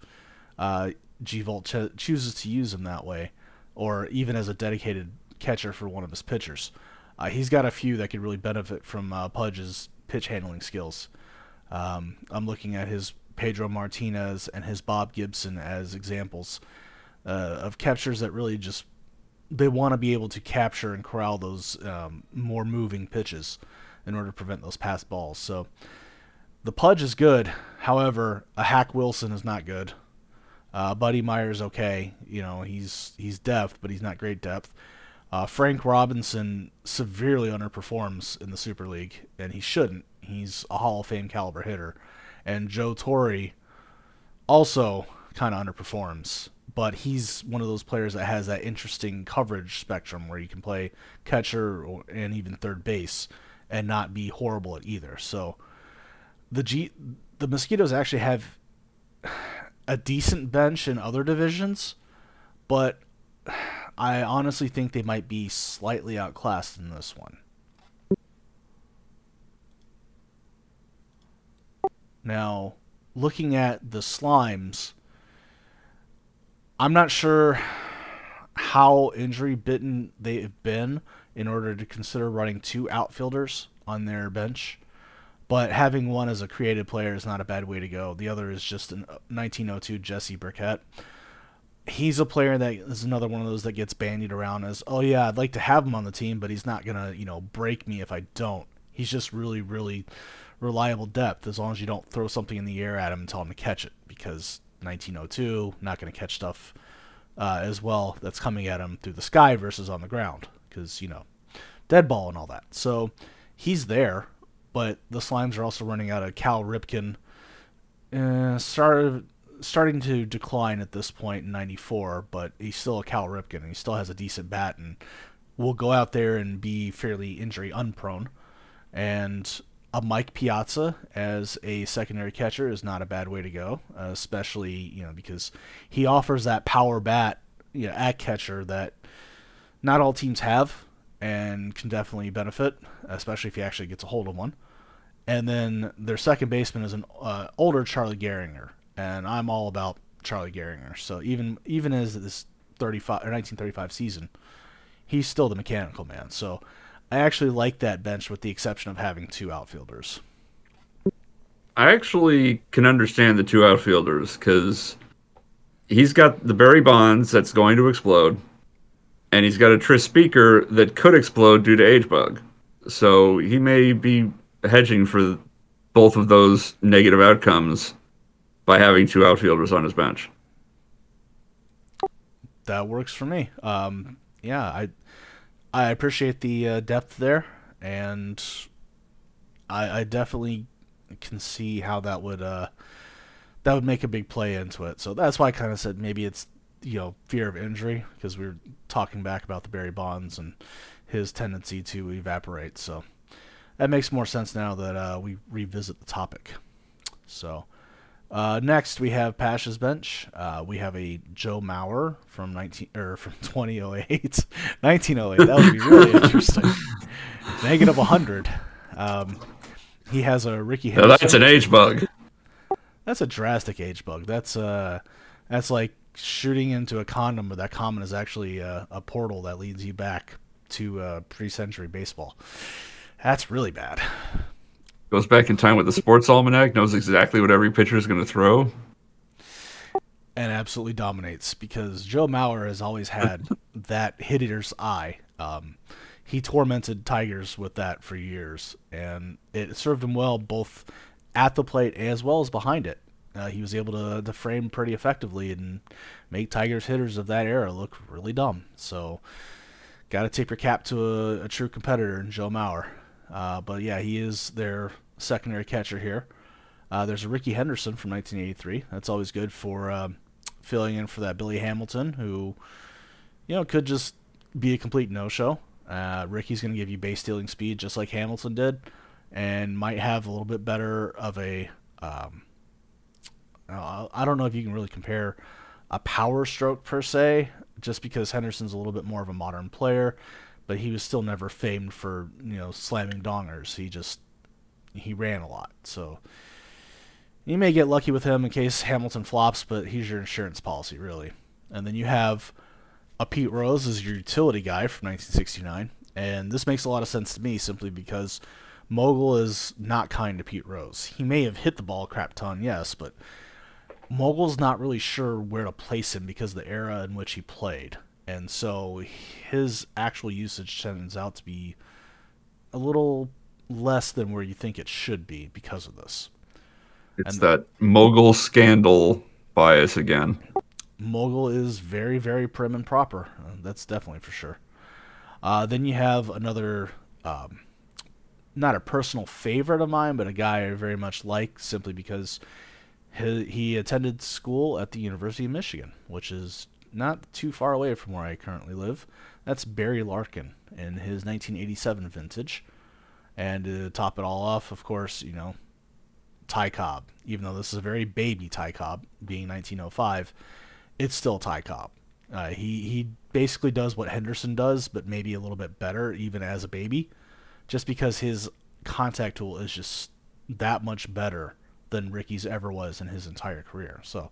uh, G Volt ch- chooses to use him that way, or even as a dedicated catcher for one of his pitchers. Uh, he's got a few that could really benefit from uh, Pudge's pitch handling skills. Um, I'm looking at his Pedro Martinez and his Bob Gibson as examples uh, of captures that really just they want to be able to capture and corral those um, more moving pitches in order to prevent those pass balls. So the Pudge is good. However, a Hack Wilson is not good. Uh, Buddy Myers is okay. You know he's he's depth, but he's not great depth. Uh, Frank Robinson severely underperforms in the Super League, and he shouldn't. He's a Hall of Fame caliber hitter. And Joe Torre also kind of underperforms, but he's one of those players that has that interesting coverage spectrum where you can play catcher or, and even third base and not be horrible at either. So the G the Mosquitoes actually have a decent bench in other divisions, but I honestly think they might be slightly outclassed in this one. Now, looking at the slimes, I'm not sure how injury bitten they've been in order to consider running two outfielders on their bench. But having one as a creative player is not a bad way to go. The other is just a 1902 uh, Jesse Burkett. He's a player that is another one of those that gets bandied around as, oh yeah, I'd like to have him on the team, but he's not gonna, you know, break me if I don't. He's just really, really reliable depth as long as you don't throw something in the air at him and tell him to catch it because 1902 not going to catch stuff uh, as well that's coming at him through the sky versus on the ground because you know dead ball and all that. So he's there but the slimes are also running out of cal ripken. Uh, started starting to decline at this point in 94 but he's still a cal ripken and he still has a decent bat and will go out there and be fairly injury unprone. And a Mike Piazza as a secondary catcher is not a bad way to go, uh, especially you know because he offers that power bat you know, at catcher that not all teams have and can definitely benefit, especially if he actually gets a hold of one. And then their second baseman is an uh, older Charlie Gehringer, and I'm all about Charlie Gehringer. So even even as this 35 or 1935 season, he's still the mechanical man. So I actually like that bench with the exception of having two outfielders. I actually can understand the two outfielders because he's got the Barry Bonds that's going to explode, and he's got a Tris Speaker that could explode due to age bug. So he may be hedging for both of those negative outcomes by having two outfielders on his bench. That works for me. Um, yeah, I I appreciate the uh, depth there, and I, I, definitely can see how that would uh, that would make a big play into it. So that's why I kind of said maybe it's you know fear of injury because we are talking back about the Barry Bonds and his tendency to evaporate. So that makes more sense now that uh, we revisit the topic. So uh, next, we have Pasha's bench. Uh, we have a Joe Mauer from 19 or from 2008, 1908. That would be really interesting. Negative 100. Um, he has a Rickey. Henderson. No, that's an age bug. That's a drastic age bug. That's uh, that's like shooting into a condom, but that condom is actually a, a portal that leads you back to uh, pre-century baseball. That's really bad goes back in time with the sports almanac, knows exactly what every pitcher is going to throw, and absolutely dominates because Joe Mauer has always had that hitter's eye. Um, he tormented Tigers with that for years, and it served him well both at the plate as well as behind it. Uh, he was able to, to frame pretty effectively and make Tigers hitters of that era look really dumb. So, got to tip your cap to a, a, true competitor in Joe Mauer. Uh, but yeah, he is their secondary catcher here. Uh, there's a Rickey Henderson from 1983. That's always good for um, filling in for that Billy Hamilton, who, you know, could just be a complete no-show. Uh, Rickey's going to give you base stealing speed just like Hamilton did, and might have a little bit better of a. Um, I don't know if you can really compare a power stroke per se, just because Henderson's a little bit more of a modern player, but he was still never famed for you know slamming dongers. He just he ran a lot. So You may get lucky with him in case Hamilton flops, but he's your insurance policy, really. And then you have a Pete Rose as your utility guy from 1969, and this makes a lot of sense to me simply because Mogul is not kind to Pete Rose. He may have hit the ball crap ton, yes, but Mogul's not really sure where to place him because the era in which he played. And so his actual usage turns out to be a little less than where you think it should be because of this. It's and that mogul scandal bias again. Mogul is very, very prim and proper. Uh, that's definitely for sure. Uh, then you have another, um, not a personal favorite of mine, but a guy I very much like simply because he, he attended school at the University of Michigan, which is not too far away from where I currently live. That's Barry Larkin in his 1987 vintage. And to top it all off, of course, you know, Ty Cobb. Even though this is a very baby Ty Cobb, being 1905, it's still Ty Cobb. Uh, he he basically does what Henderson does, but maybe a little bit better, even as a baby, just because his contact tool is just that much better than Rickey's ever was in his entire career. So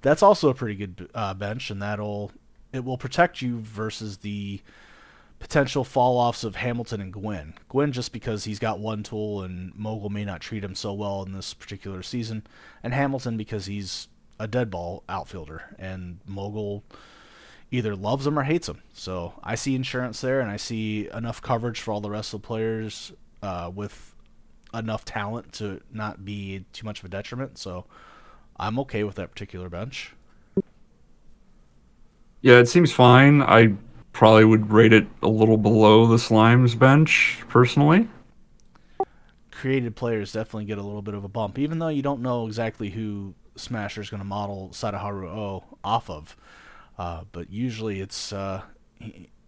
that's also a pretty good uh, bench, and that'll it will protect you versus the potential fall offs of Hamilton and Gwynn. Gwynn just because he's got one tool and Mogul may not treat him so well in this particular season, and Hamilton because he's a dead ball outfielder and Mogul either loves him or hates him. So I see insurance there, and I see enough coverage for all the rest of the players uh, with enough talent to not be too much of a detriment. So I'm okay with that particular bench. Yeah, it seems fine. I probably would rate it a little below the Slimes bench personally. Created players definitely get a little bit of a bump, even though you don't know exactly who Smasher is going to model Sadaharu O off of. Uh, but usually it's uh,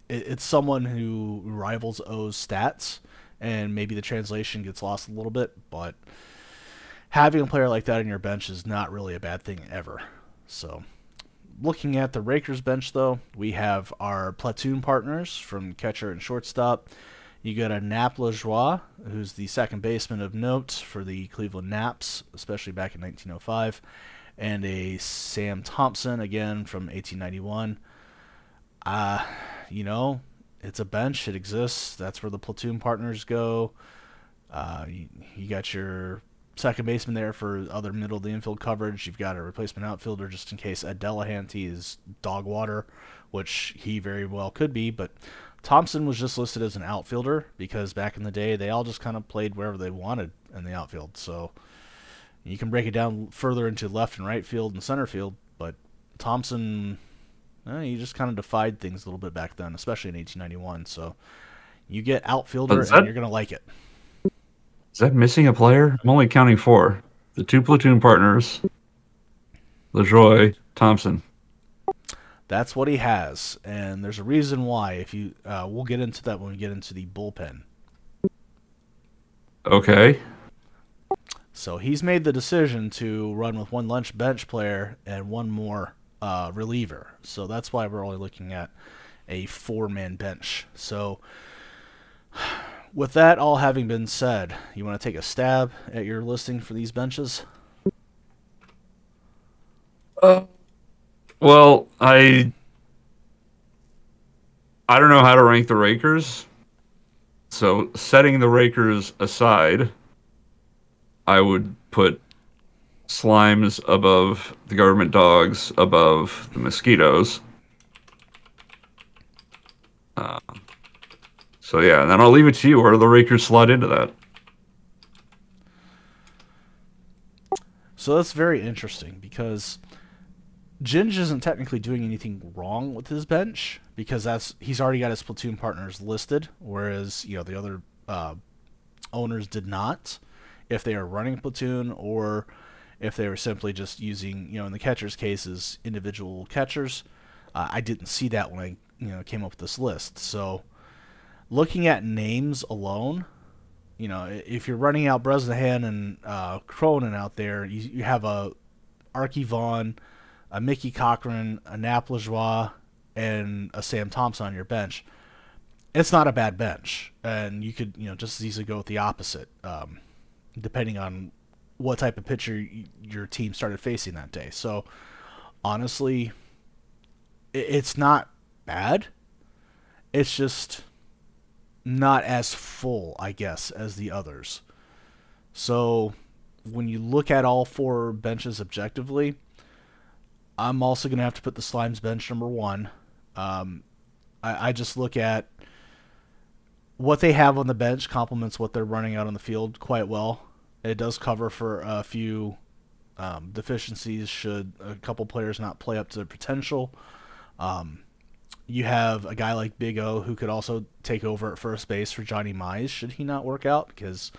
it's someone who rivals O's stats, and maybe the translation gets lost a little bit. But having a player like that in your bench is not really a bad thing ever. So looking at the Rakers bench, though, we have our platoon partners from catcher and shortstop. You got a Nap Lajoie, who's the second baseman of note for the Cleveland Naps, especially back in 1905, and a Sam Thompson, again from 1891. Uh, you know, it's a bench, it exists. That's where the platoon partners go. Uh, you, you got your second baseman there for other middle of the infield coverage. You've got a replacement outfielder just in case Ed Delahanty is dog water, which he very well could be. But Thompson was just listed as an outfielder because back in the day they all just kind of played wherever they wanted in the outfield. So you can break it down further into left and right field and center field, but Thompson, eh, he just kind of defied things a little bit back then, especially in 1891. So you get outfielder and you're gonna like it. Is that missing a player? I'm only counting four. The two platoon partners, Lajoie Thompson. That's what he has, and there's a reason why. If you, uh, we'll get into that when we get into the bullpen. Okay. So he's made the decision to run with one lunch bench player and one more uh, reliever. So that's why we're only looking at a four-man bench. So with that all having been said, you want to take a stab at your listing for these benches? Uh, well, I I don't know how to rank the Rakers. So, setting the Rakers aside, I would put Slimes above the government dogs, above the mosquitoes. Uh, so yeah, and then I'll leave it to you. Where do the Rakers slot into that? So that's very interesting because Ginge isn't technically doing anything wrong with his bench because that's he's already got his platoon partners listed, whereas you know the other uh, owners did not. If they are running platoon or if they were simply just using, you know, in the catcher's cases, individual catchers, uh, I didn't see that when I you know came up with this list. So looking at names alone, you know, if you're running out Bresnahan and uh, Cronin out there, you, you have a Arky Vaughan, a Mickey Cochrane, a Nap Lajoie, and a Sam Thompson on your bench. It's not a bad bench, and you could, you know, just as easily go with the opposite, um, depending on what type of pitcher your team started facing that day. So honestly, i- it's not bad. It's just not as full, I guess, as the others. So when you look at all four benches objectively, I'm also going to have to put the Slimes bench number one. Um, I, I just look at what they have on the bench complements what they're running out on the field quite well. It does cover for a few um, deficiencies should a couple players not play up to their potential. Um, you have a guy like Big O who could also take over at first base for Johnny Mize should he not work out because,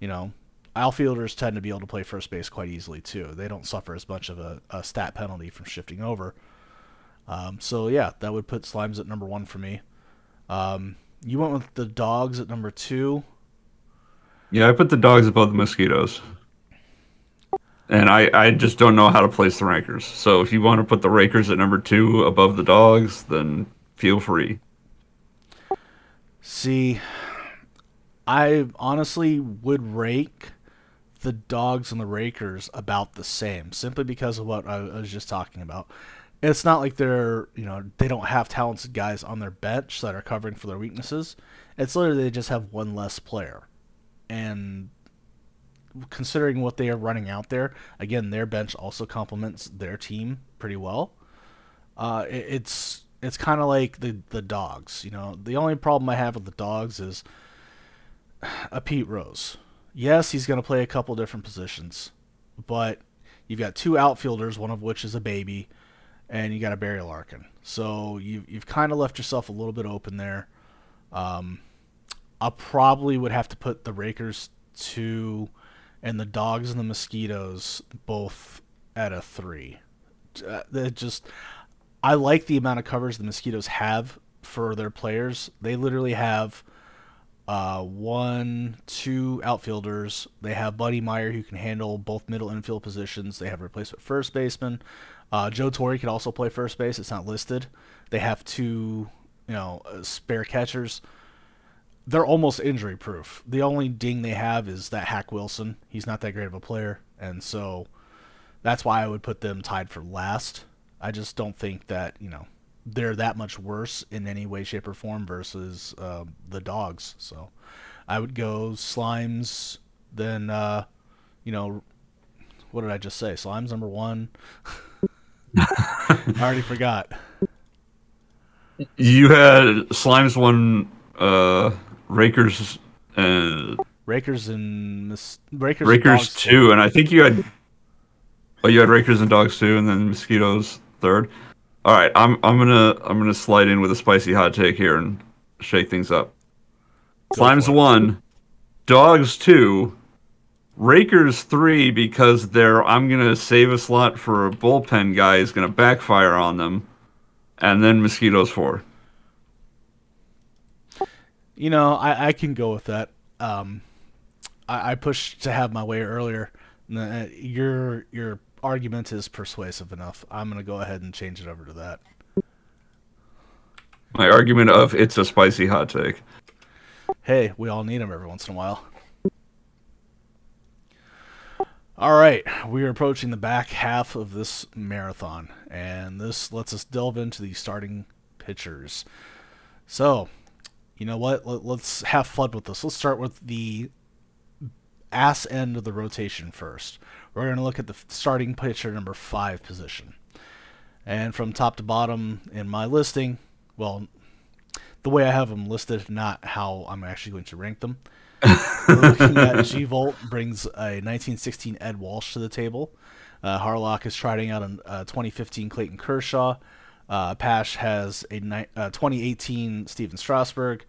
you know, outfielders tend to be able to play first base quite easily too. They don't suffer as much of a, a stat penalty from shifting over. Um, so yeah, that would put Slimes at number one for me. Um, you went with the dogs at number two. Yeah, I put the dogs above the mosquitoes. And I, I just don't know how to place the Rakers. So if you want to put the Rakers at number two above the dogs, then feel free. See, I honestly would rake the dogs and the rakers about the same, simply because of what I was just talking about. It's not like they're, you know, they don't have talented guys on their bench that are covering for their weaknesses. It's literally they just have one less player. And considering what they are running out there, again, their bench also complements their team pretty well. Uh, it, it's it's kind of like the the dogs. You know, the only problem I have with the dogs is a Pete Rose. Yes, he's going to play a couple different positions, but you've got two outfielders, one of which is a baby, and you got a Barry Larkin. So you you've kind of left yourself a little bit open there. Um, I probably would have to put the Rakers two and the dogs and the mosquitoes both at a three. Uh, just I like the amount of covers the mosquitoes have for their players. They literally have uh, one, two outfielders. They have Buddy Myer who can handle both middle infield positions. They have a replacement first baseman. Uh, Joe Torre can also play first base. It's not listed. They have two, you know, uh, spare catchers they're almost injury proof. The only ding they have is that Hack Wilson. He's not that great of a player, and so that's why I would put them tied for last. I just don't think that you know they're that much worse in any way, shape, or form versus uh, the dogs. So I would go Slimes, then uh, you know what did I just say? Slimes number one. I already forgot. You had Slimes one, uh, Rakers, and Rakers and mis- Rakers, and Rakers Dogs two, and I think you had. Oh, you had Rakers and Dogs too, and then Mosquitoes third. All right, I'm I'm gonna I'm gonna slide in with a spicy hot take here and shake things up. Go Slimes one, Dogs two, Rakers three because they're I'm gonna save a slot for a bullpen guy is gonna backfire on them, and then Mosquitoes four. You know, I, I can go with that. Um, I, I pushed to have my way earlier. Your your argument is persuasive enough. I'm gonna go ahead and change it over to that. My argument of it's a spicy hot take. Hey, we all need them every once in a while. All right, we are approaching the back half of this marathon, and this lets us delve into the starting pitchers. So, you know what? Let, let's have fun with this. Let's start with the ass end of the rotation first. We're going to look at the starting pitcher number five position. And from top to bottom in my listing, well, the way I have them listed, not how I'm actually going to rank them. We're looking at G Volt brings a 1916 Ed Walsh to the table. Uh, Harlock is trying out a uh, 2015 Clayton Kershaw. Uh, Pash has a ni- uh, 2018 Stephen Strasburg.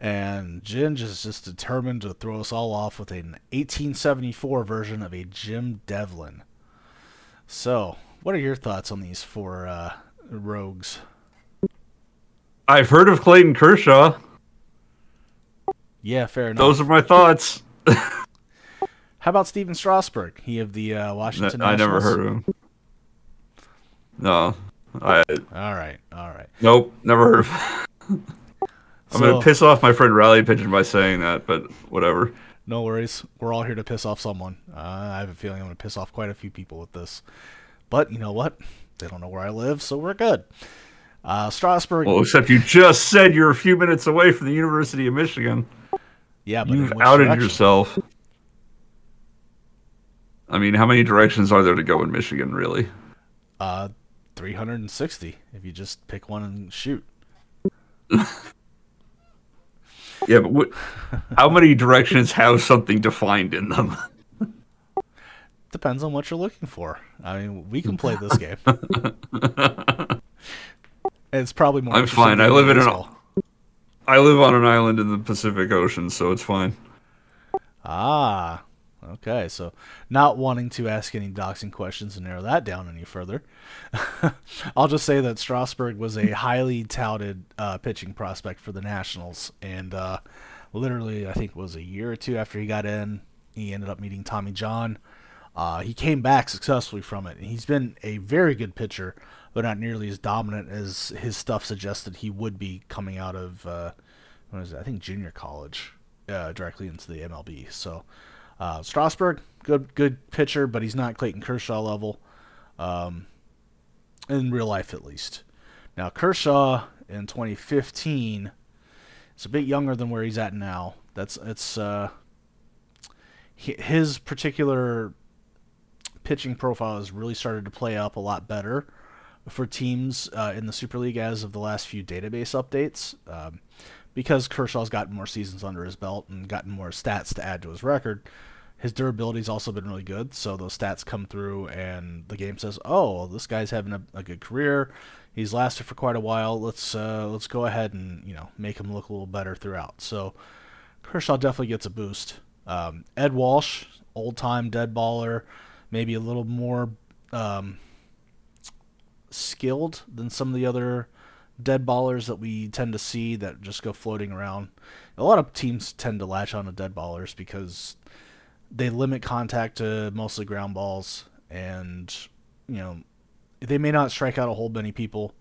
And Ginge is just determined to throw us all off with an 1874 version of a Jim Devlin. So, what are your thoughts on these four uh, rogues? I've heard of Clayton Kershaw. Yeah, fair enough. Those are my thoughts. How about Stephen Strasburg? He of the uh, Washington I never heard of him. No, I All right, all right. nope, never heard of. I'm So- gonna piss off my friend Rally Pigeon by saying that, but whatever. no worries. We're all here to piss off someone. Uh, I have a feeling I'm going to piss off quite a few people with this. But you know what? They don't know where I live, so we're good. Uh, Strasburg. Well, except you just said you're a few minutes away from the University of Michigan. Yeah, but you've outed direction? yourself. I mean, how many directions are there to go in Michigan, really? Uh, 360 if you just pick one and shoot. yeah, but what, how many directions have something defined in them? Depends on what you're looking for. I mean, we can play this game. it's probably more. I'm fine. I live in an. I live on an island in the Pacific Ocean, so it's fine. Ah, okay. So, not wanting to ask any doxing questions and narrow that down any further, I'll just say that Strasburg was a highly touted uh, pitching prospect for the Nationals, and uh, literally, I think was a year or two after he got in, he ended up meeting Tommy John uh, he came back successfully from it, and he's been a very good pitcher, but not nearly as dominant as his stuff suggested he would be coming out of uh, what is it? I think junior college, uh, directly into the MLB. So uh, Strasburg, good good pitcher, but he's not Clayton Kershaw level, um, in real life at least. Now Kershaw in 2015 is a bit younger than where he's at now. That's it's uh, his particular pitching profile has really started to play up a lot better for teams uh, in the Super League as of the last few database updates. Um, because Kershaw's gotten more seasons under his belt and gotten more stats to add to his record, his durability's also been really good. So those stats come through, and the game says, "Oh, this guy's having a, a good career. He's lasted for quite a while. Let's uh, let's go ahead and you know make him look a little better throughout." So Kershaw definitely gets a boost. Um, Ed Walsh, old time dead baller, maybe a little more um, skilled than some of the other dead ballers that we tend to see that just go floating around. A lot of teams tend to latch on to dead ballers because they limit contact to mostly ground balls and you know they may not strike out a whole many people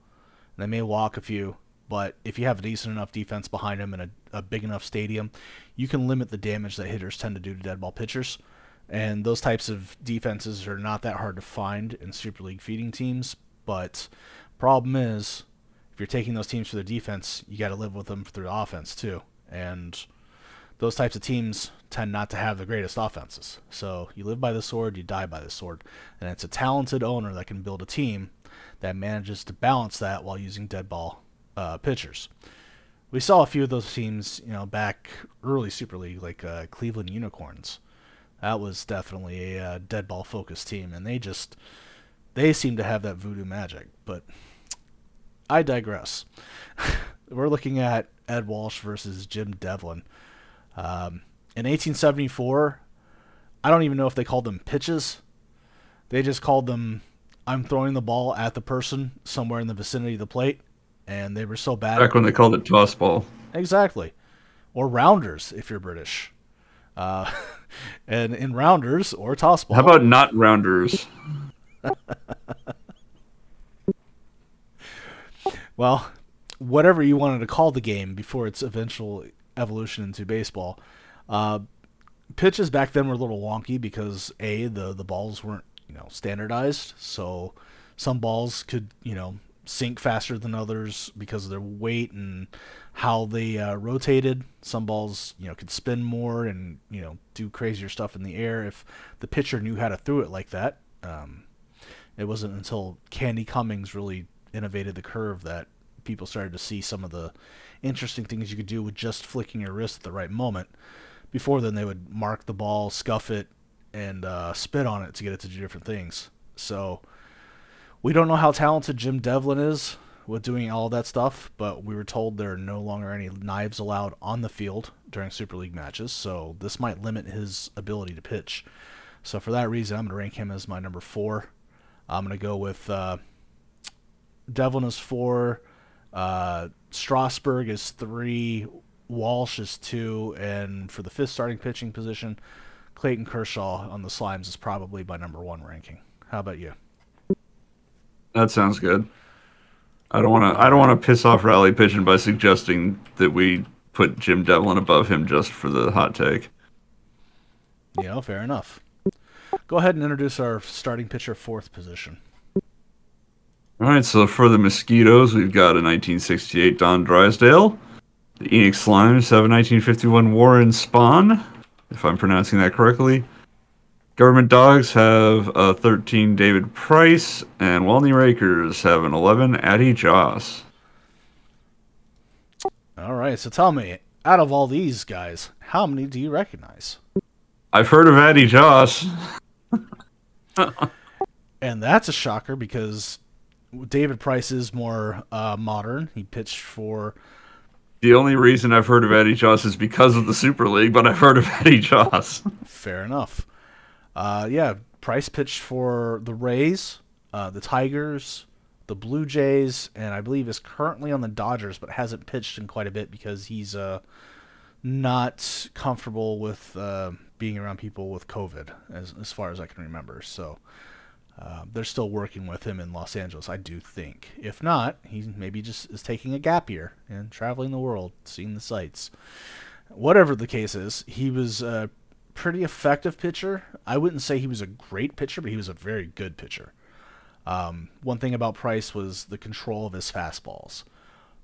they may walk a few but if you have a decent enough defense behind them and a, a big enough stadium you can limit the damage that hitters tend to do to dead ball pitchers and those types of defenses are not that hard to find in Super League feeding teams. But problem is, if you're taking those teams for their defense, you got to live with them for their offense too. And those types of teams tend not to have the greatest offenses. So you live by the sword, you die by the sword. And it's a talented owner that can build a team that manages to balance that while using dead ball uh, pitchers. We saw a few of those teams, you know, back early Super League, like uh, Cleveland Unicorns that was definitely a uh, dead ball focused team, and they just they seem to have that voodoo magic. But I digress. We're looking at Ed Walsh versus Jim Devlin. Um, in 1874, I don't even know if they called them pitches. They just called them I'm throwing the ball at the person somewhere in the vicinity of the plate, and they were so bad. Back when they called it toss ball. Exactly. Or rounders if you're British. Uh, and in rounders or toss ball. How about not rounders? well, whatever you wanted to call the game before its eventual evolution into baseball, uh, pitches back then were a little wonky because a the the balls weren't you know standardized, so some balls could you know sink faster than others because of their weight and how they uh, rotated. Some balls, you know, could spin more and you know do crazier stuff in the air if the pitcher knew how to throw it like that. Um, it wasn't until Candy Cummings really innovated the curve that people started to see some of the interesting things you could do with just flicking your wrist at the right moment. Before then, they would mark the ball, scuff it, and uh, spit on it to get it to do different things. So we don't know how talented Jim Devlin is with doing all that stuff, but we were told there are no longer any knives allowed on the field during Super League matches, so this might limit his ability to pitch. So for that reason, I'm going to rank him as my number four. I'm going to go with uh, Devlin is four, uh, Strasburg is three, Walsh is two, and for the fifth starting pitching position, Clayton Kershaw on the Slimes is probably my number one ranking. How about you? That sounds good. I don't want to. I don't want to piss off Rally Pigeon by suggesting that we put Jim Devlin above him just for the hot take. Know, fair enough. Go ahead and introduce our starting pitcher, fourth position. All right, so for the Mosquitoes, we've got a 1968 Don Drysdale, the Enix Slimes have a 1951 Warren Spahn, if I'm pronouncing that correctly. Government Dogs have a 13 David Price, and Walney Rakers have an 11 Addie Joss. All right, so tell me, out of all these guys, how many do you recognize? I've heard of Addie Joss. and that's a shocker because David Price is more uh, modern. He pitched for. The only reason I've heard of Eddie Joss is because of the Super League, but I've heard of Eddie Joss. Fair enough. Uh, yeah, Price pitched for the Rays, uh, the Tigers, the Blue Jays, and I believe is currently on the Dodgers, but hasn't pitched in quite a bit because he's uh, not comfortable with uh, being around people with COVID, as as far as I can remember. So uh, they're still working with him in Los Angeles, I do think. If not, he maybe just is taking a gap year and traveling the world, seeing the sights. Whatever the case is, he was a pretty effective pitcher. I wouldn't say he was a great pitcher, but he was a very good pitcher. Um, one thing about Price was the control of his fastballs.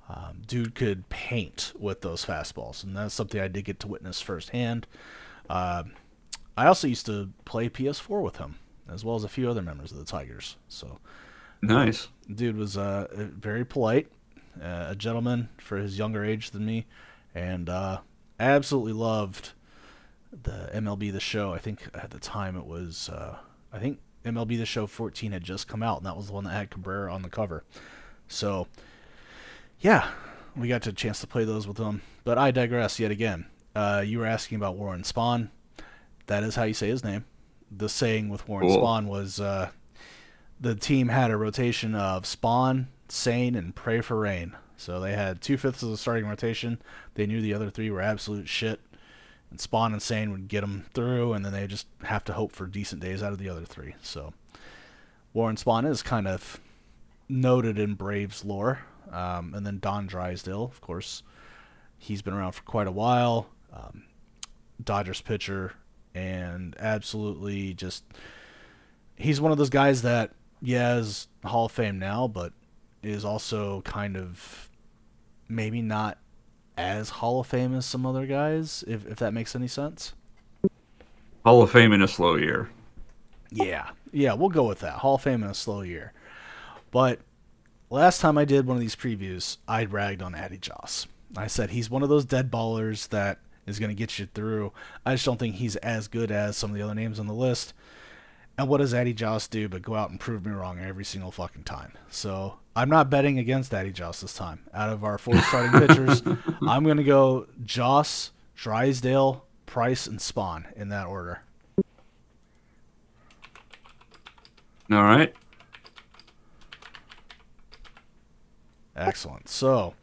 Um, dude could paint with those fastballs, and that's something I did get to witness firsthand. Uh, I also used to play PS4 with him, as well as a few other members of the Tigers. So nice. Dude was uh, very polite, uh, a gentleman for his younger age than me, and uh, absolutely loved the MLB The Show. I think at the time it was, uh, I think MLB The Show 14 had just come out, and that was the one that had Cabrera on the cover. So, yeah, we got a chance to play those with him. But I digress yet again. Uh, you were asking about Warren Spahn. That is how you say his name. The saying with Warren cool. Spahn was uh, the team had a rotation of Spahn, Sain, and Pray for Rain. So they had two fifths of the starting rotation. They knew the other three were absolute shit and Spahn and Sain would get them through, and then they just have to hope for decent days out of the other three. So Warren Spahn is kind of noted in Braves lore, um, and then Don Drysdale, of course, he's been around for quite a while. Um, Dodgers pitcher, and absolutely just he's one of those guys that yeah is Hall of Fame now, but is also kind of maybe not as Hall of Fame as some other guys, if if that makes any sense. Hall of Fame in a slow year. Yeah, yeah, we'll go with that. Hall of Fame in a slow year. But last time I did one of these previews, I ragged on Addie Joss. I said he's one of those dead ballers that is going to get you through. I just don't think he's as good as some of the other names on the list. And what does Addie Joss do but go out and prove me wrong every single fucking time? So I'm not betting against Addie Joss this time. Out of our four starting pitchers, I'm going to go Joss, Drysdale, Price, and Spahn in that order. All right. Excellent. So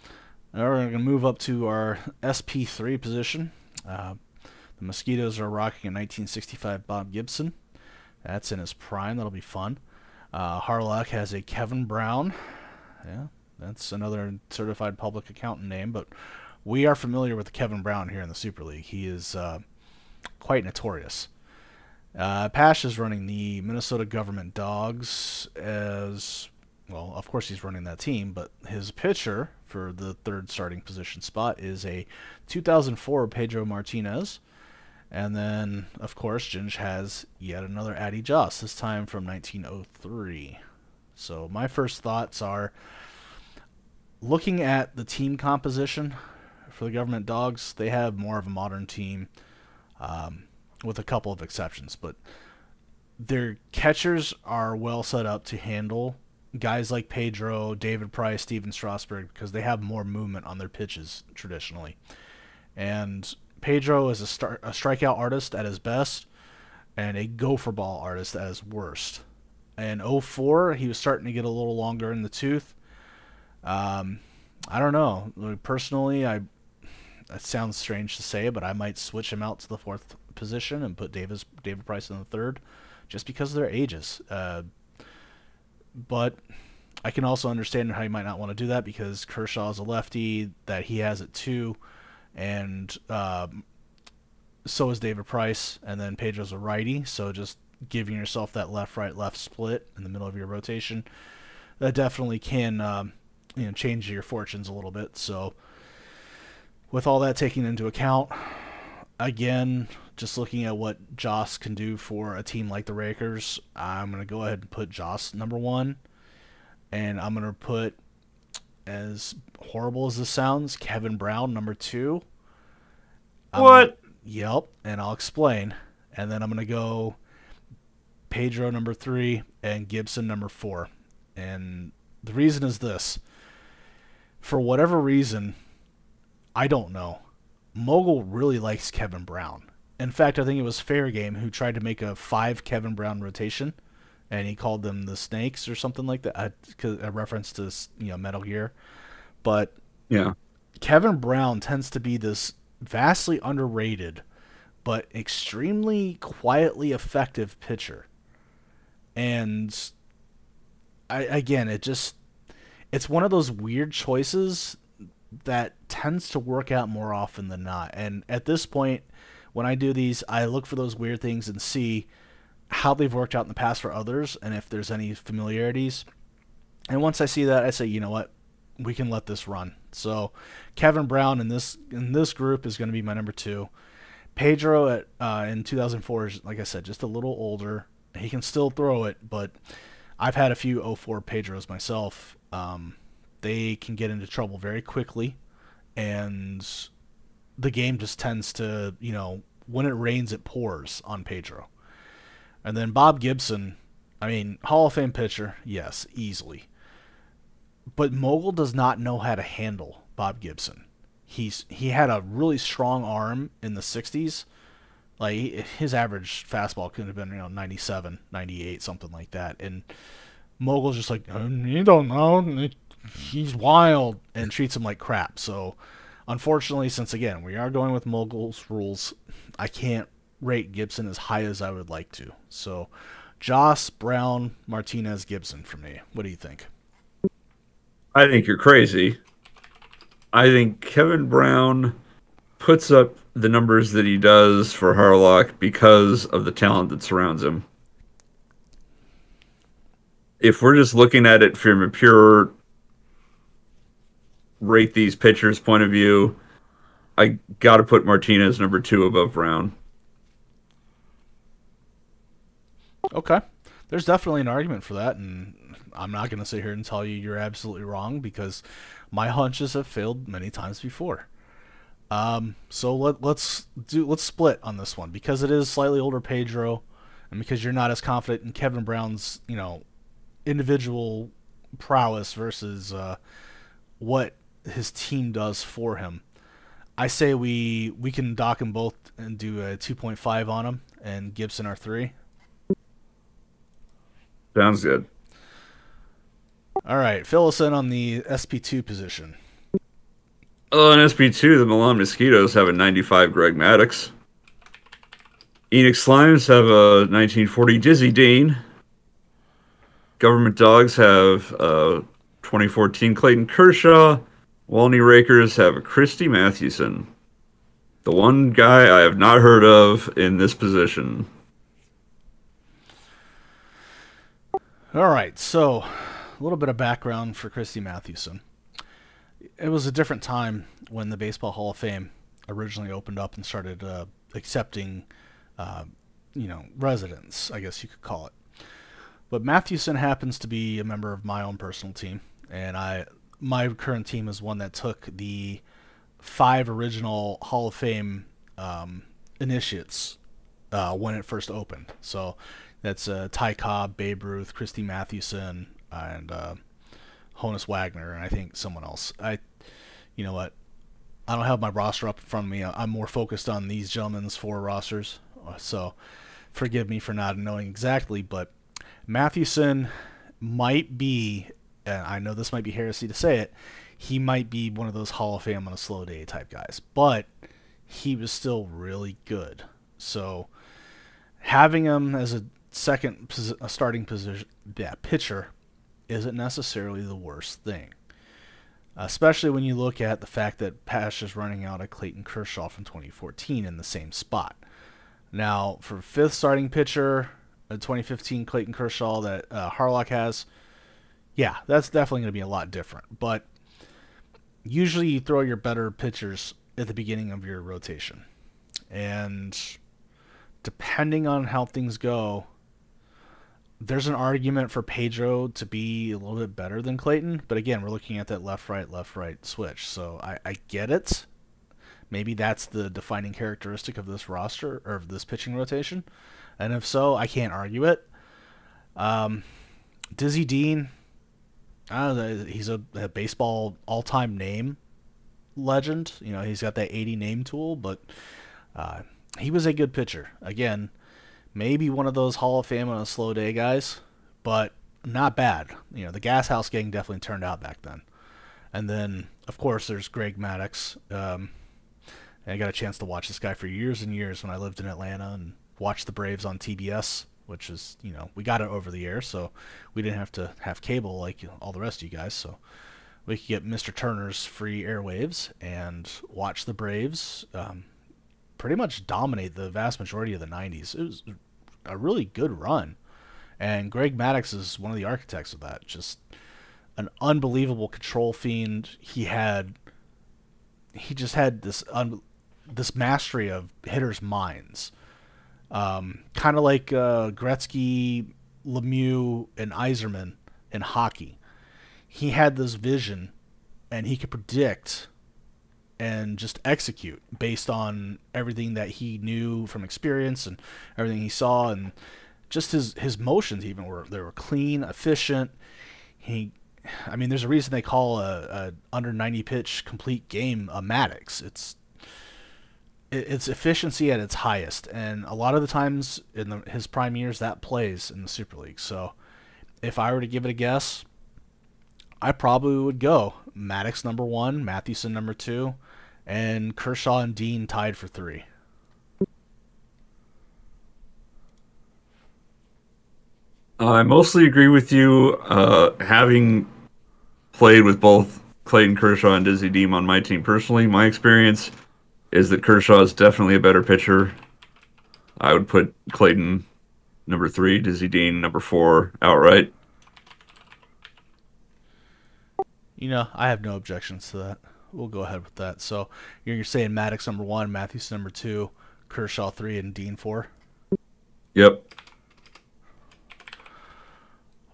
now we're going to move up to our SP3 position. Uh, the Mosquitoes are rocking a 1965 Bob Gibson. That's in his prime. That'll be fun. Uh, Harlock has a Kevin Brown. Yeah, that's another certified public accountant name, but we are familiar with Kevin Brown here in the Super League. He is uh, quite notorious. Uh, Pash is running the Minnesota Government Dogs as well. Of course, he's running that team, but his pitcher for the third starting position spot is a 2004 Pedro Martinez. And then, of course, Ginge has yet another Addie Joss, this time from 1903. So my first thoughts are looking at the team composition for the government dogs. They have more of a modern team, um, with a couple of exceptions, but their catchers are well set up to handle guys like Pedro, David Price, Stephen Strasburg because they have more movement on their pitches traditionally. And Pedro is a, star- a strikeout artist at his best and a gopher ball artist at his worst. And in 04, he was starting to get a little longer in the tooth. Um, I don't know. Personally, I that sounds strange to say, but I might switch him out to the fourth position and put Davis David Price in the third, just because of their ages. Uh, but I can also understand how you might not want to do that because Kershaw is a lefty that he has it too and um, so is David Price, and then Pedro's a righty, so just giving yourself that left right left split in the middle of your rotation that definitely can um, you know change your fortunes a little bit. So with all that taken into account, again, just looking at what Joss can do for a team like the Rakers, I'm gonna go ahead and put Joss number one, and I'm gonna put as horrible as this sounds, Kevin Brown number two. What? Yep, and I'll explain. And then I'm gonna go Pedro number three and Gibson number four. And the reason is this. For whatever reason, I don't know. Mogul really likes Kevin Brown. In fact, I think it was Fair Game who tried to make a five Kevin Brown rotation, and he called them the Snakes or something like that, uh, a, a reference to you know Metal Gear. But yeah, Kevin Brown tends to be this vastly underrated, but extremely quietly effective pitcher. And I again, it just it's one of those weird choices that tends to work out more often than not. And at this point, when I do these, I look for those weird things and see how they've worked out in the past for others and if there's any familiarities. And once I see that, I say, you know what, we can let this run. So Kevin Brown in this in this group is going to be my number two. Pedro at uh, in 2004 is like I said, just a little older. He can still throw it, but I've had a few 04 Pedros myself. Um, they can get into trouble very quickly, and the game just tends to, you know, when it rains, it pours on Pedro. And then Bob Gibson, I mean, Hall of Fame pitcher, yes, easily. But Mogul does not know how to handle Bob Gibson. He's he had a really strong arm in the 60s. Like his average fastball could have been, you know, 97, 98, something like that. And Mogul's just like, you don't know. He's wild and treats him like crap. So, unfortunately, since again, we are going with Mogul's rules, I can't rate Gibson as high as I would like to. So, Joss, Brown, Martinez, Gibson for me. What do you think? I think you're crazy. I think Kevin Brown puts up the numbers that he does for Harlock because of the talent that surrounds him if we're just looking at it from a pure rate these pitchers point of view, I got to put Martinez number two above Brown. Okay. There's definitely an argument for that, and I'm not going to sit here and tell you you're absolutely wrong because my hunches have failed many times before. Um, so let, let's do let's split on this one because it is slightly older Pedro, and because you're not as confident in Kevin Brown's you know individual prowess versus uh, what his team does for him. I say we we can dock them both and do a 2.5 on them, and Gibson our three. Sounds good. All right, fill us in on the SP2 position. Oh, in SP2, the Milan Mosquitoes have a 95 Greg Maddux. Enix Slimes have a 1940 Dizzy Dean. Government Dogs have uh, 2014 Clayton Kershaw. Walney Rakers have Christy Mathewson. The one guy I have not heard of in this position. All right, so a little bit of background for Christy Mathewson. It was a different time when the Baseball Hall of Fame originally opened up and started uh, accepting, uh, you know, residents, I guess you could call it. But Mathewson happens to be a member of my own personal team, and I my current team is one that took the five original Hall of Fame um, initiates uh, when it first opened. So that's uh, Ty Cobb, Babe Ruth, Christy Mathewson, and uh, Honus Wagner, and I think someone else. I, you know what? I don't have my roster up in front of me. I'm more focused on these gentlemen's four rosters, so forgive me for not knowing exactly, but Mathewson might be, and I know this might be heresy to say it, he might be one of those Hall of Fame on a slow day type guys, but he was still really good. So having him as a second a starting position, yeah, pitcher isn't necessarily the worst thing. especially when you look at the fact that Pash is running out of Clayton Kershaw from 2014 in the same spot. Now, for fifth starting pitcher, a 2015 Clayton Kershaw that uh, Harlock has, yeah, that's definitely going to be a lot different. But usually you throw your better pitchers at the beginning of your rotation. And depending on how things go, there's an argument for Pedro to be a little bit better than Clayton, but again, we're looking at that left right left right switch. So I, I get it. Maybe that's the defining characteristic of this roster or of this pitching rotation, and if so, I can't argue it. Um, Dizzy Dean, know, he's a, a baseball all-time name legend. You know, he's got that 80 name tool, but uh, he was a good pitcher. Again, maybe one of those Hall of Fame on a slow day guys, but not bad. You know, the Gas House gang definitely turned out back then. And then, of course, there's Greg Maddux. Um, I got a chance to watch this guy for years and years when I lived in Atlanta and watched the Braves on TBS, which is, you know, we got it over the air, so we didn't have to have cable like all the rest of you guys. So we could get Mr. Turner's free airwaves and watch the Braves um, pretty much dominate the vast majority of the 90s. It was a really good run. And Greg Maddux is one of the architects of that. Just an unbelievable control fiend. He had he just had this un, this mastery of hitters' minds. Um, kind of like uh, Gretzky, Lemieux, and Yzerman in hockey. He had this vision, and he could predict and just execute based on everything that he knew from experience and everything he saw and just his his motions even were they were clean, efficient. He I mean there's a reason they call a, a under 90 pitch complete game a Maddux. It's it's efficiency at its highest and a lot of the times in the, his prime years that plays in the Super League. So if I were to give it a guess, I probably would go Maddux number 1, Mathewson number 2, and Kershaw and Dean tied for three. I mostly agree with you. Uh, having played with both Clayton Kershaw and Dizzy Dean on my team personally, my experience is that Kershaw is definitely a better pitcher. I would put Clayton number three, Dizzy Dean number four outright. You know, I have no objections to that we'll go ahead with that. So you're, you're saying Maddux number one, Matthews number two, Kershaw three, and Dean four. Yep.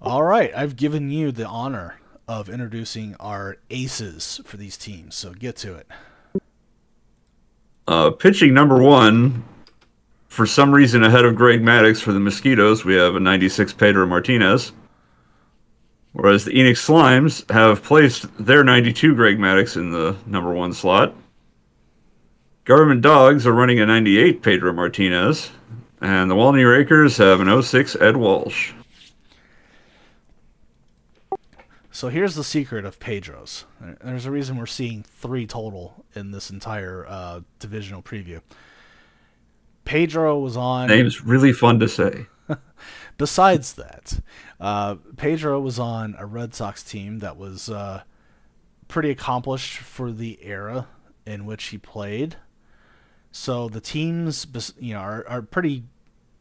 All right, I've given you the honor of introducing our aces for these teams. So get to it. Pitching number one, for some reason ahead of Greg Maddux for the Mosquitoes, we have a 96 Pedro Martinez. Whereas the Enix Slimes have placed their 92 Greg Maddux in the number one slot. Government Dogs are running a 98 Pedro Martinez. And the Walney Rakers have an 06 Ed Walsh. So here's the secret of Pedro's. There's a reason we're seeing three total in this entire uh, divisional preview. Pedro was on. Name's really fun to say. Besides that, uh, Pedro was on a Red Sox team that was uh, pretty accomplished for the era in which he played. So the teams, you know, are, are pretty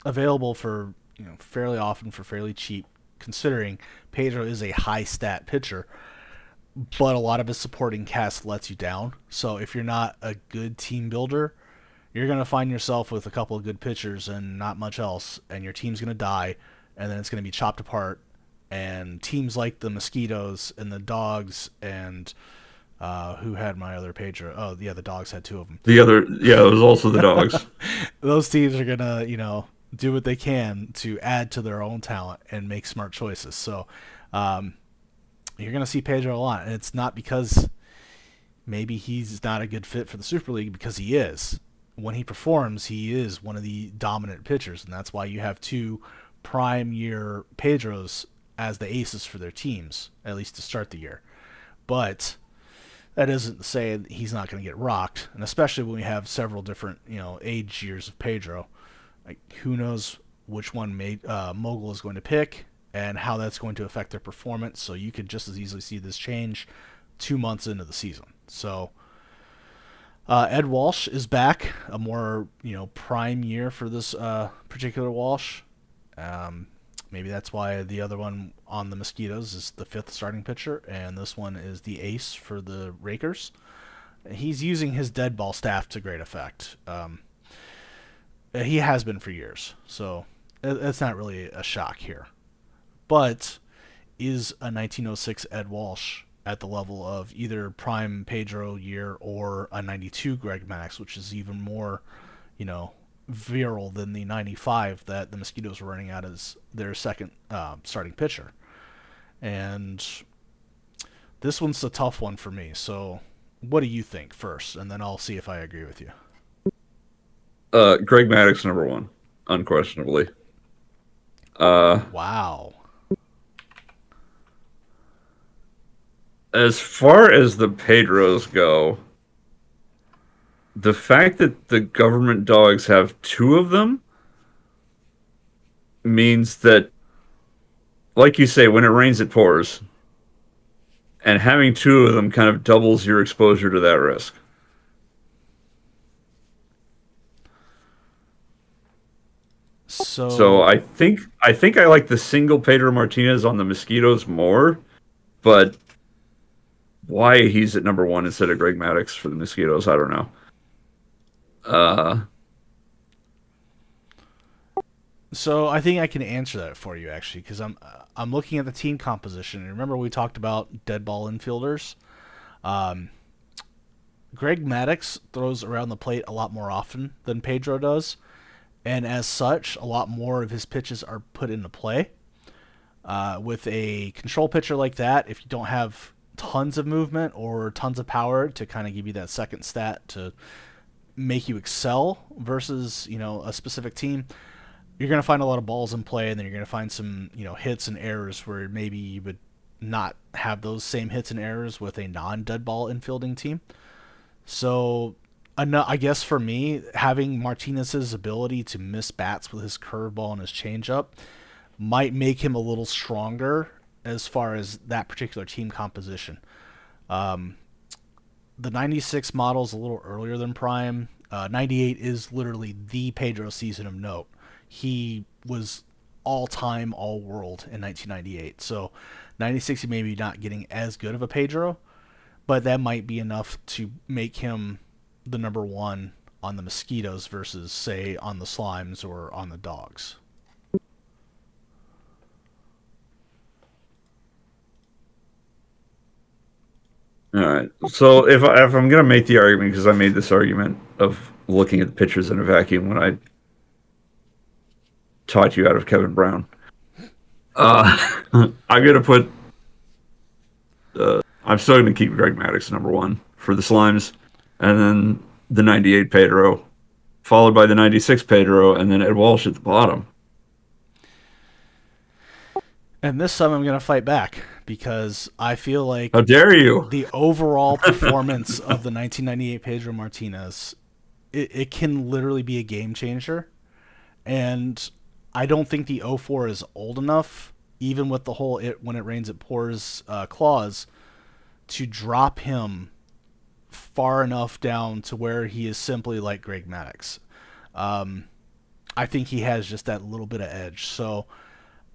available for you know fairly often for fairly cheap, considering Pedro is a high stat pitcher. But a lot of his supporting cast lets you down. So if you're not a good team builder, you're going to find yourself with a couple of good pitchers and not much else, and your team's going to die and then it's going to be chopped apart. And teams like the Mosquitoes and the Dogs and uh, who had my other pager? Oh, yeah, the Dogs had two of them. The other, yeah, it was also the Dogs. Those teams are gonna, you know, do what they can to add to their own talent and make smart choices. So, um, you're gonna see Pedro a lot, and it's not because maybe he's not a good fit for the Super League because he is. When he performs, he is one of the dominant pitchers, and that's why you have two prime year Pedros as the aces for their teams, at least to start the year. But that isn't to say he's not going to get rocked, and especially when we have several different, you know, age years of Pedro. Like, who knows which one uh, Mogul is going to pick and how that's going to affect their performance. So you could just as easily see this change two months into the season. So uh, Ed Walsh is back, a more you know prime year for this uh, particular Walsh. Um, maybe that's why the other one on the Mosquitoes is the fifth starting pitcher, and this one is the ace for the Rakers. He's using his dead ball staff to great effect. Um, he has been for years, so it's not really a shock here. But is a 1906 Ed Walsh at the level of either prime Pedro year or a 92 Greg Maddux, which is even more, you know, virile than the 95 that the Mosquitoes were running out as their second uh, starting pitcher. And this one's a tough one for me. So, what do you think first, and then I'll see if I agree with you. Uh, Greg Maddux number one, unquestionably. Uh, wow. as far as the Pedros go, the fact that the government dogs have two of them means that, like you say, when it rains, it pours. And having two of them kind of doubles your exposure to that risk. So, so I think I think I like the single Pedro Martinez on the mosquitoes more, but why he's at number one instead of Greg Maddux for the Mosquitoes, I don't know. Uh, so I think I can answer that for you actually, because I'm I'm looking at the team composition. remember we talked about dead ball infielders. Um, Greg Maddux throws around the plate a lot more often than Pedro does, and as such, a lot more of his pitches are put into play. Uh, with a control pitcher like that, if you don't have tons of movement or tons of power to kind of give you that second stat to make you excel versus you know a specific team you're going to find a lot of balls in play and then you're going to find some you know hits and errors where maybe you would not have those same hits and errors with a non-dead ball infielding team so I guess for me having Martinez's ability to miss bats with his curveball and his changeup might make him a little stronger as far as that particular team composition. Um, the 96 model is a little earlier than Prime. Uh, 98 is literally the Pedro season of note. He was all time, all world in 1998. So 96, he maybe not getting as good of a Pedro, but that might be enough to make him the number one on the Mosquitoes versus, say, on the Slimes or on the Dogs. All right. So if I, if I'm gonna make the argument because I made this argument of looking at the pictures in a vacuum when I taught you out of Kevin Brown, uh, I'm gonna put. Uh, I'm still gonna keep Greg Maddux number one for the Slimes, and then the '98 Pedro, followed by the '96 Pedro, and then Ed Walsh at the bottom. And this time I'm going to fight back because I feel like how dare you the overall performance of the 1998 Pedro Martinez it, it can literally be a game changer and I don't think the 04 is old enough even with the whole it when it rains it pours uh, clause to drop him far enough down to where he is simply like Greg Maddux. Um, I think he has just that little bit of edge. So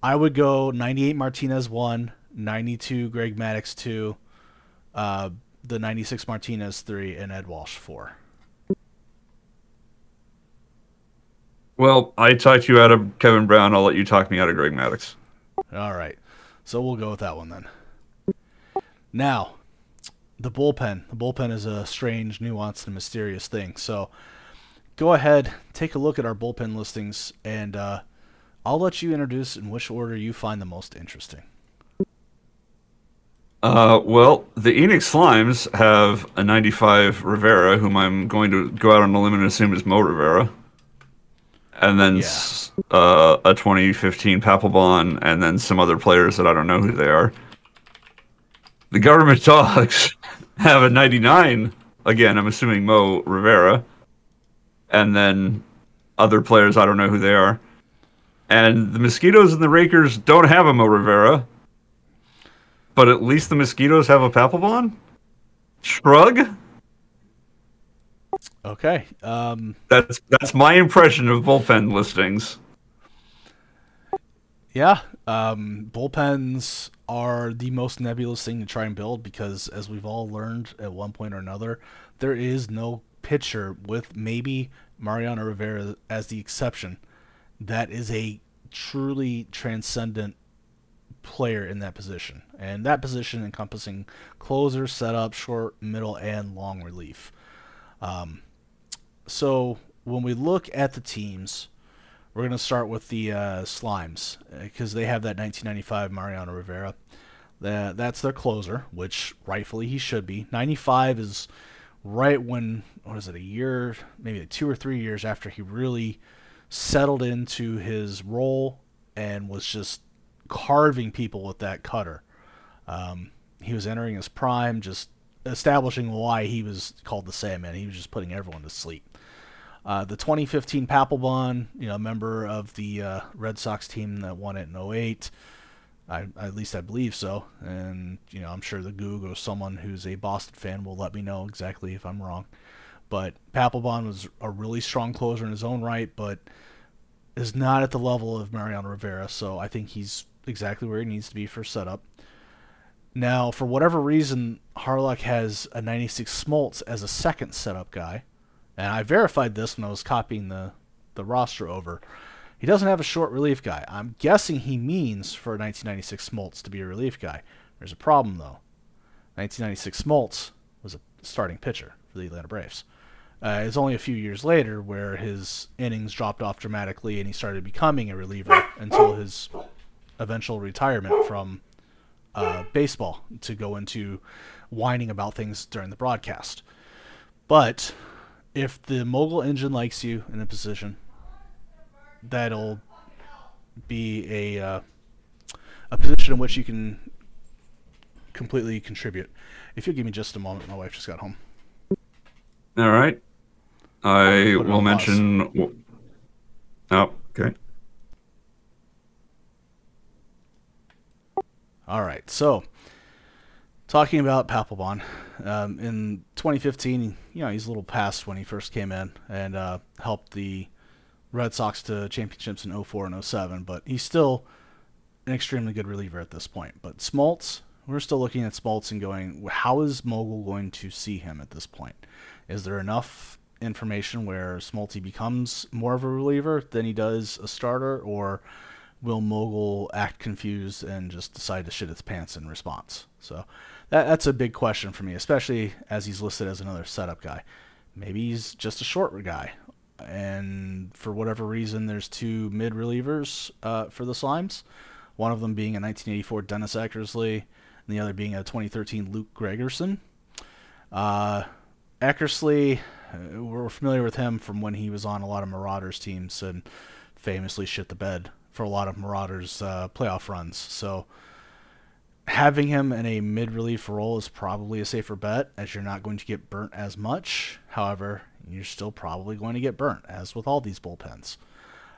I would go 98 Martinez 1, 92 Greg Maddux 2, uh, the 96 Martinez 3, and Ed Walsh 4. Well, I talked you out of Kevin Brown. I'll let you talk me out of Greg Maddux. All right. So we'll go with that one then. Now, the bullpen. The bullpen is a strange, nuanced, and mysterious thing. So go ahead, take a look at our bullpen listings, and uh, I'll let you introduce in which order you find the most interesting. Uh, well, the Enix Slimes have a 95 Rivera, whom I'm going to go out on a limb and assume is Mo Rivera. And then yeah. uh, a 2015 Papelbon, and then some other players that I don't know who they are. The Government Dogs have a 99, again, I'm assuming Mo Rivera. And then other players, I don't know who they are. And the Mosquitoes and the Rakers don't have a Mo Rivera, but at least the Mosquitoes have a Papelbon. Shrug. Okay. Um, That's that's my impression of bullpen listings. yeah. Um, bullpens are the most nebulous thing to try and build because, as we've all learned at one point or another, there is no pitcher with maybe Mariano Rivera as the exception that is a truly transcendent player in that position. And that position encompassing closer, setup, short, middle, and long relief. Um, so when we look at the teams, we're going to start with the uh, Slimes because they have that 1995 Mariano Rivera. That that's their closer, which rightfully he should be. 95 is right when what is it? A year, maybe two or three years after he really settled into his role and was just carving people with that cutter. Um, he was entering his prime, just establishing why he was called the Sandman. He was just putting everyone to sleep. Uh, the 2015 Papelbon, you know, member of the uh, Red Sox team that won it in 08. I, at least I believe so. And, you know, I'm sure the Goog or someone who's a Boston fan will let me know exactly if I'm wrong. But Papelbon was a really strong closer in his own right, but is not at the level of Mariano Rivera. So I think he's exactly where he needs to be for setup. Now, for whatever reason, Harlock has a 96 Smoltz as a second setup guy. And I verified this when I was copying the, the roster over. He doesn't have a short relief guy. I'm guessing he means for 1996 Smoltz to be a relief guy. There's a problem, though. 1996 Smoltz was a starting pitcher for the Atlanta Braves. Uh, it's only a few years later where his innings dropped off dramatically and he started becoming a reliever until his eventual retirement from uh, baseball to go into whining about things during the broadcast. But if the mogul engine likes you in a position, that'll be a uh, a position in which you can completely contribute. If you'll give me just a moment, my wife just got home. All right. I will pause. mention. Oh, okay. All right, so talking about Papelbon, um, in 2015, you know he's a little past when he first came in and uh, helped the Red Sox to championships in 04 and 07, but he's still an extremely good reliever at this point. But Smoltz, we're still looking at Smoltz and going, how is Mogul going to see him at this point? Is there enough information where Smoltz becomes more of a reliever than he does a starter, or will Mogul act confused and just decide to shit its pants in response? So that, that's a big question for me, especially as he's listed as another setup guy. Maybe he's just a short guy, and for whatever reason, there's two mid relievers uh, for the Slimes. One of them being a 1984 Dennis Eckersley, and the other being a 2013 Luke Gregerson. Uh, Eckersley, uh, we're familiar with him from when he was on a lot of Marauders teams and famously shit the bed for a lot of Marauders uh, playoff runs. So having him in a mid relief role is probably a safer bet as you're not going to get burnt as much. However, you're still probably going to get burnt, as with all these bullpens.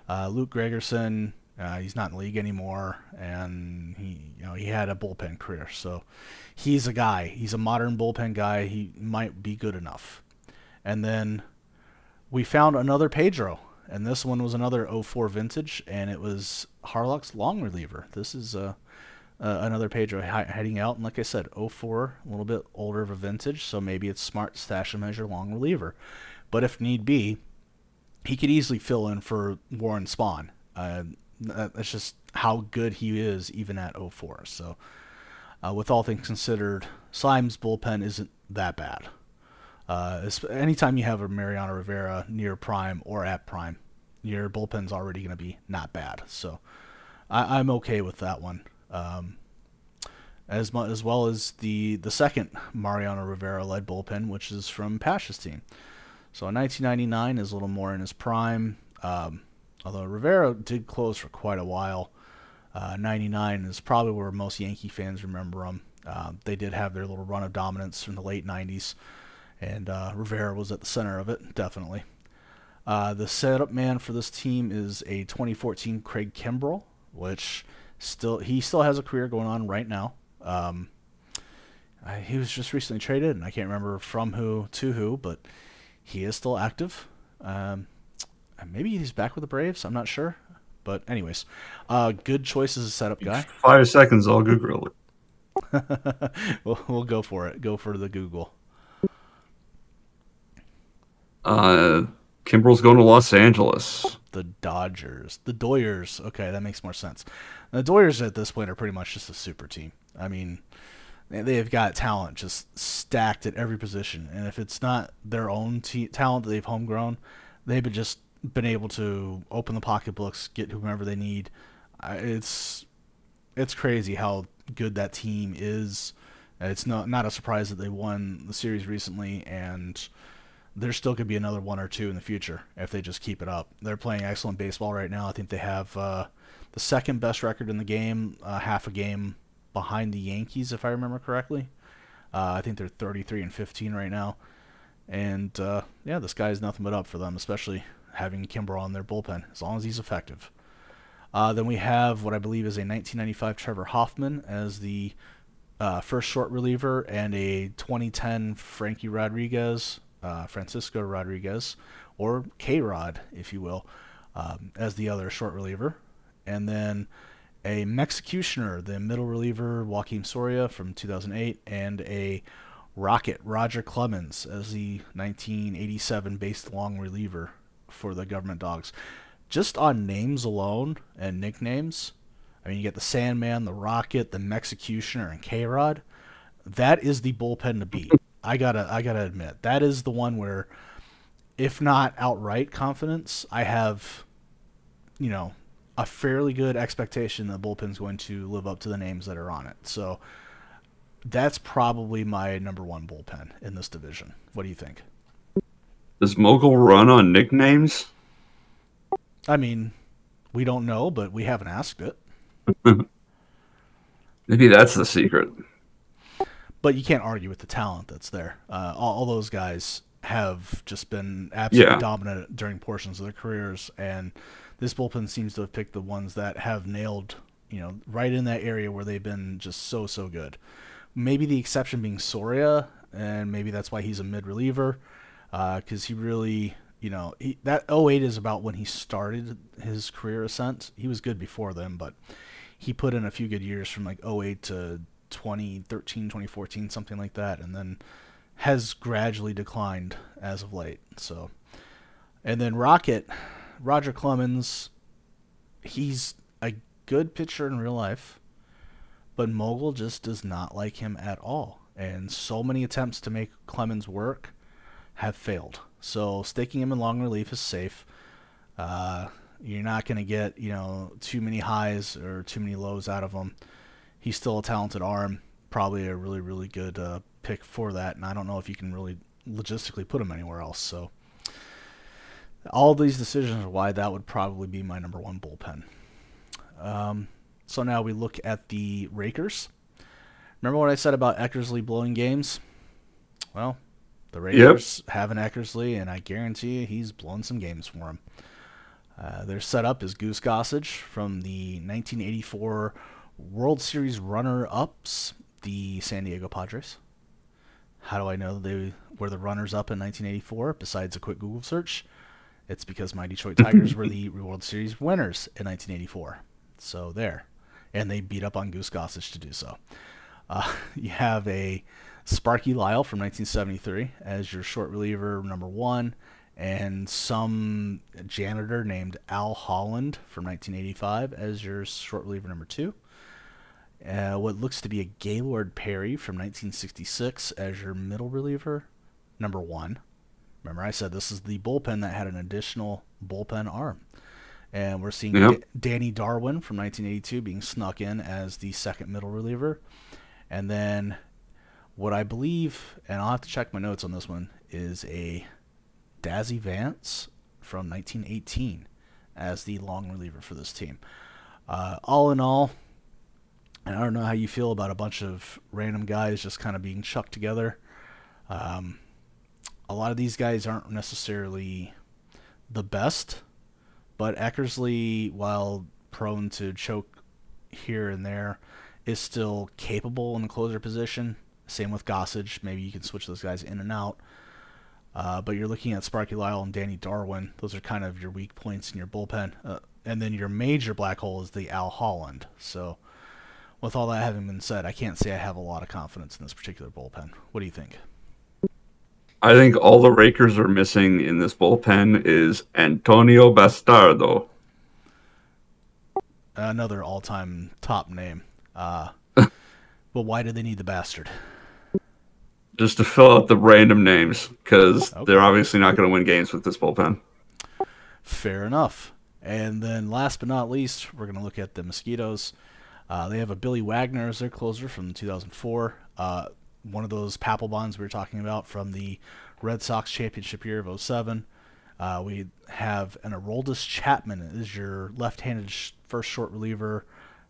Uh, Luke Gregerson, uh, he's not in the league anymore, and he, you know, he had a bullpen career, so he's a guy. He's a modern bullpen guy. He might be good enough. And then we found another Pedro, and this one was another 04 vintage, and it was Harlock's long reliever. This is uh, uh, another Pedro heading out, and like I said, 04, a little bit older of a vintage, so maybe it's smart stash and measure long reliever. But if need be, he could easily fill in for Warren Spahn. Uh, that's just how good he is, even at 04. So, uh, with all things considered, Slime's bullpen isn't that bad. Uh, anytime you have a Mariano Rivera near prime or at prime, your bullpen's already going to be not bad. So, I- I'm okay with that one. Um, as mu- as well as the the second Mariano Rivera led bullpen, which is from Pasha's team. So in 1999 is a little more in his prime. Um, although Rivera did close for quite a while. Uh, 99 is probably where most Yankee fans remember him. Uh, they did have their little run of dominance in the late 90s, and uh, Rivera was at the center of it, definitely. Uh, the setup man for this team is a 2014 Craig Kimbrel, which still he still has a career going on right now. Um, Uh, he was just recently traded, and I can't remember from who to who, but he is still active. Um, maybe he's back with the Braves. I'm not sure. But anyways, uh, good choice as a setup guy. Five seconds, I'll Google it. we'll, we'll go for it. Go for the Google. Uh, Kimbrel's going to Los Angeles. The Dodgers, the Doyers. Okay, that makes more sense. The Doyers at this point are pretty much just a super team. I mean, they've got talent just stacked at every position, and if it's not their own talent that they've homegrown, they've been just been able to open the pocketbooks, get whomever they need. It's it's crazy how good that team is. It's not not a surprise that they won the series recently, and there still could be another one or two in the future if they just keep it up. They're playing excellent baseball right now. I think they have uh, the second best record in the game, uh, half a game behind the Yankees, if I remember correctly. Uh, I think they're 33 and 15 right now, and uh, yeah, this guy is nothing but up for them, especially having Kimbrel on their bullpen as long as he's effective. Uh, then we have what I believe is a 1995 Trevor Hoffman as the uh, first short reliever, and a 2010 Frankie Rodriguez, uh, Francisco Rodriguez, or K Rod, if you will, um, as the other short reliever. And then a Mexicutioner, the middle reliever, Joakim Soria from 2008, and a Rocket, Roger Clemens, as the 1987 based long reliever for the government dogs. Just on names alone and nicknames, I mean, you get the Sandman, the Rocket, the Mexicutioner, and K Rod. That is the bullpen to beat. I gotta, I gotta admit, that is the one where, if not outright confidence, I have, you know, a fairly good expectation that bullpen's going to live up to the names that are on it. So that's probably my number one bullpen in this division. What do you think? Does Mogul run on nicknames? I mean, we don't know, but we haven't asked it. Maybe that's the secret. But you can't argue with the talent that's there. Uh, all, all, those guys have just been absolutely yeah. dominant during portions of their careers, and this bullpen seems to have picked the ones that have nailed, you know, right in that area where they've been just so so good. Maybe the exception being Soria, and maybe that's why he's a mid reliever because uh, he really, you know, he, that 08 is about when he started his career ascent. He was good before then, but he put in a few good years from like 08 to 2013, 2014, something like that, and then has gradually declined as of late. So, and then Rocket, Roger Clemens, he's a good pitcher in real life, but Mogul just does not like him at all. And so many attempts to make Clemens work have failed. So sticking him in long relief is safe. Uh, you're not going to get you know too many highs or too many lows out of him. He's still a talented arm, probably a really really good uh, pick for that. And I don't know if you can really logistically put him anywhere else. So all these decisions are why that would probably be my number one bullpen. Um, so now we look at the Rakers. Remember what I said about Eckersley blowing games? Well, the Rakers yep. have an Eckersley, and I guarantee you he's blown some games for them. Uh, their setup is Goose Gossage from the 1984 World Series runner-ups, the San Diego Padres. How do I know they were the runners-up in 1984? Besides a quick Google search, it's because my Detroit Tigers were the World Series winners in 1984. So there, and they beat up on Goose Gossage to do so. Uh, you have a Sparky Lyle from 1973 as your short reliever number one, and some janitor named Al Holland from 1985 as your short reliever number two. Uh, what looks to be a Gaylord Perry from 1966 as your middle reliever number one. Remember, I said this is the bullpen that had an additional bullpen arm. And we're seeing yep. D- Danny Darwin from 1982 being snuck in as the second middle reliever. And then what I believe, and I'll have to check my notes on this one, is a Dazzy Vance from 1918 as the long reliever for this team. Uh, all in all, and I don't know how you feel about a bunch of random guys just kind of being chucked together. Um, a lot of these guys aren't necessarily the best, but Eckersley, while prone to choke here and there, is still capable in the closer position Same with Gossage. Maybe you can switch those guys in and out. Uh, but you're looking at Sparky Lyle and Danny Darwin. Those are kind of your weak points in your bullpen. Uh, and then your major black hole is the Al Holland. So, with all that having been said, I can't say I have a lot of confidence in this particular bullpen. What do you think? I think all the Rakers are missing in this bullpen is Antonio Bastardo. Another all-time top name. Uh, but why do they need the bastard? Just to fill out the random names, because okay. they're obviously not going to win games with this bullpen. Fair enough. And then last but not least, we're going to look at the Mosquitoes. Uh, they have a Billy Wagner as their closer from 2004. Uh, one of those Papelbons we were talking about from the Red Sox championship year of 07. Uh, we have an Aroldis Chapman is your left-handed sh- first short reliever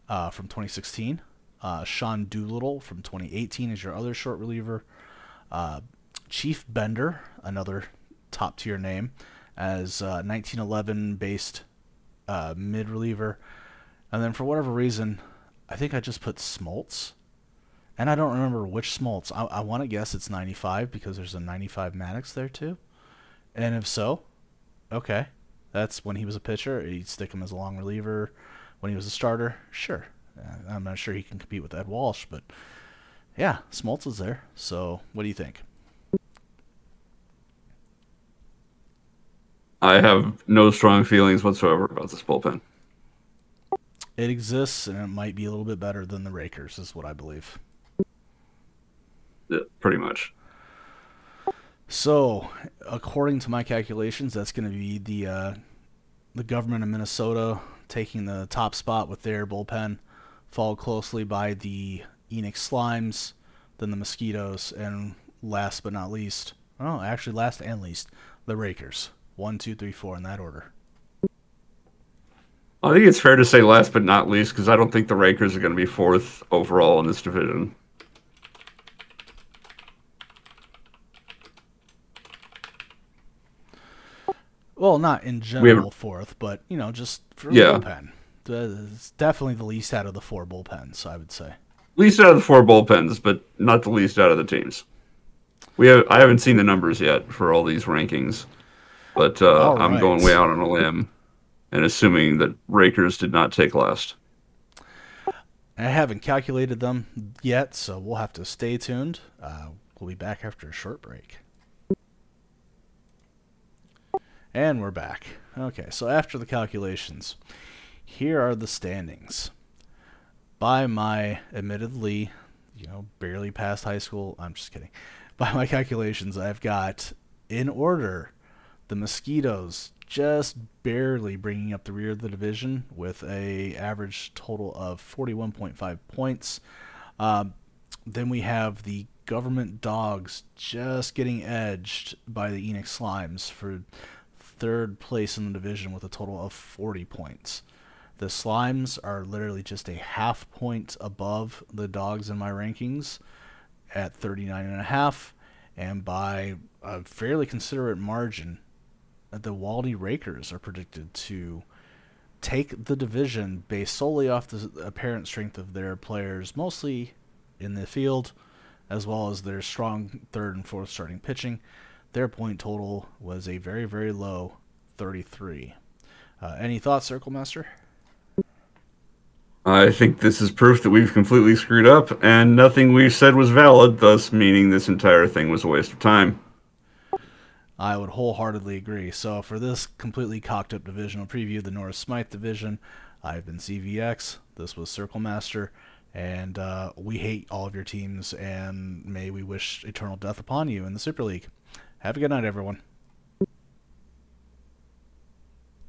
uh, from 2016. Uh, Sean Doolittle from 2018 is your other short reliever. Uh, Chief Bender, another top-tier name, as 1911 based uh, mid reliever. And then for whatever reason, I think I just put Smoltz. And I don't remember which Smoltz. I, I want to guess it's 95 because there's a 95 Maddux there too. And if so, okay. That's when he was a pitcher. You'd stick him as a long reliever. When he was a starter, sure. Uh, I'm not sure he can compete with Ed Walsh, but yeah, Smoltz is there. So what do you think? I have no strong feelings whatsoever about this bullpen. It exists, and it might be a little bit better than the Rakers, is what I believe. Yeah, pretty much. So, according to my calculations, that's going to be the uh, the government of Minnesota taking the top spot with their bullpen, followed closely by the Enix Slimes, then the Mosquitoes, and last but not least, oh, actually last and least, the Rakers. One, two, three, four in that order. I think it's fair to say last but not least because I don't think the Rakers are going to be fourth overall in this division. Well, not in general fourth, but you know, just for yeah. bullpen. It's definitely the least out of the four bullpens, I would say. Least out of the four bullpens, but not the least out of the teams. We have I haven't seen the numbers yet for all these rankings. But uh, right. I'm going way out on a limb and assuming that Rakers did not take last. I haven't calculated them yet, so we'll have to stay tuned. Uh, we'll be back after a short break. And we're back. Okay, so after the calculations, here are the standings. By my admittedly, you know, barely past high school, I'm just kidding. By my calculations, I've got in order the Mosquitoes just barely bringing up the rear of the division with a average total of 41.5 points. Um, then we have the government dogs just getting edged by the Enix Slimes for third place in the division with a total of 40 points. The Slimes are literally just a half point above the dogs in my rankings at 39 and a half and by a fairly considerate margin the Waldy Rakers are predicted to take the division based solely off the apparent strength of their players, mostly in the field, as well as their strong third and fourth starting pitching. Their point total was a very, very low 33. Uh, any thoughts, CirclMastr? I think this is proof that we've completely screwed up, and nothing we've said was valid, thus meaning this entire thing was a waste of time. I would wholeheartedly agree. So for this completely cocked up divisional preview, of the Norris Smythe division, I've been cbx. This was CirclMastr, and uh, we hate all of your teams, and may we wish eternal death upon you in the Super League. Have a good night, everyone.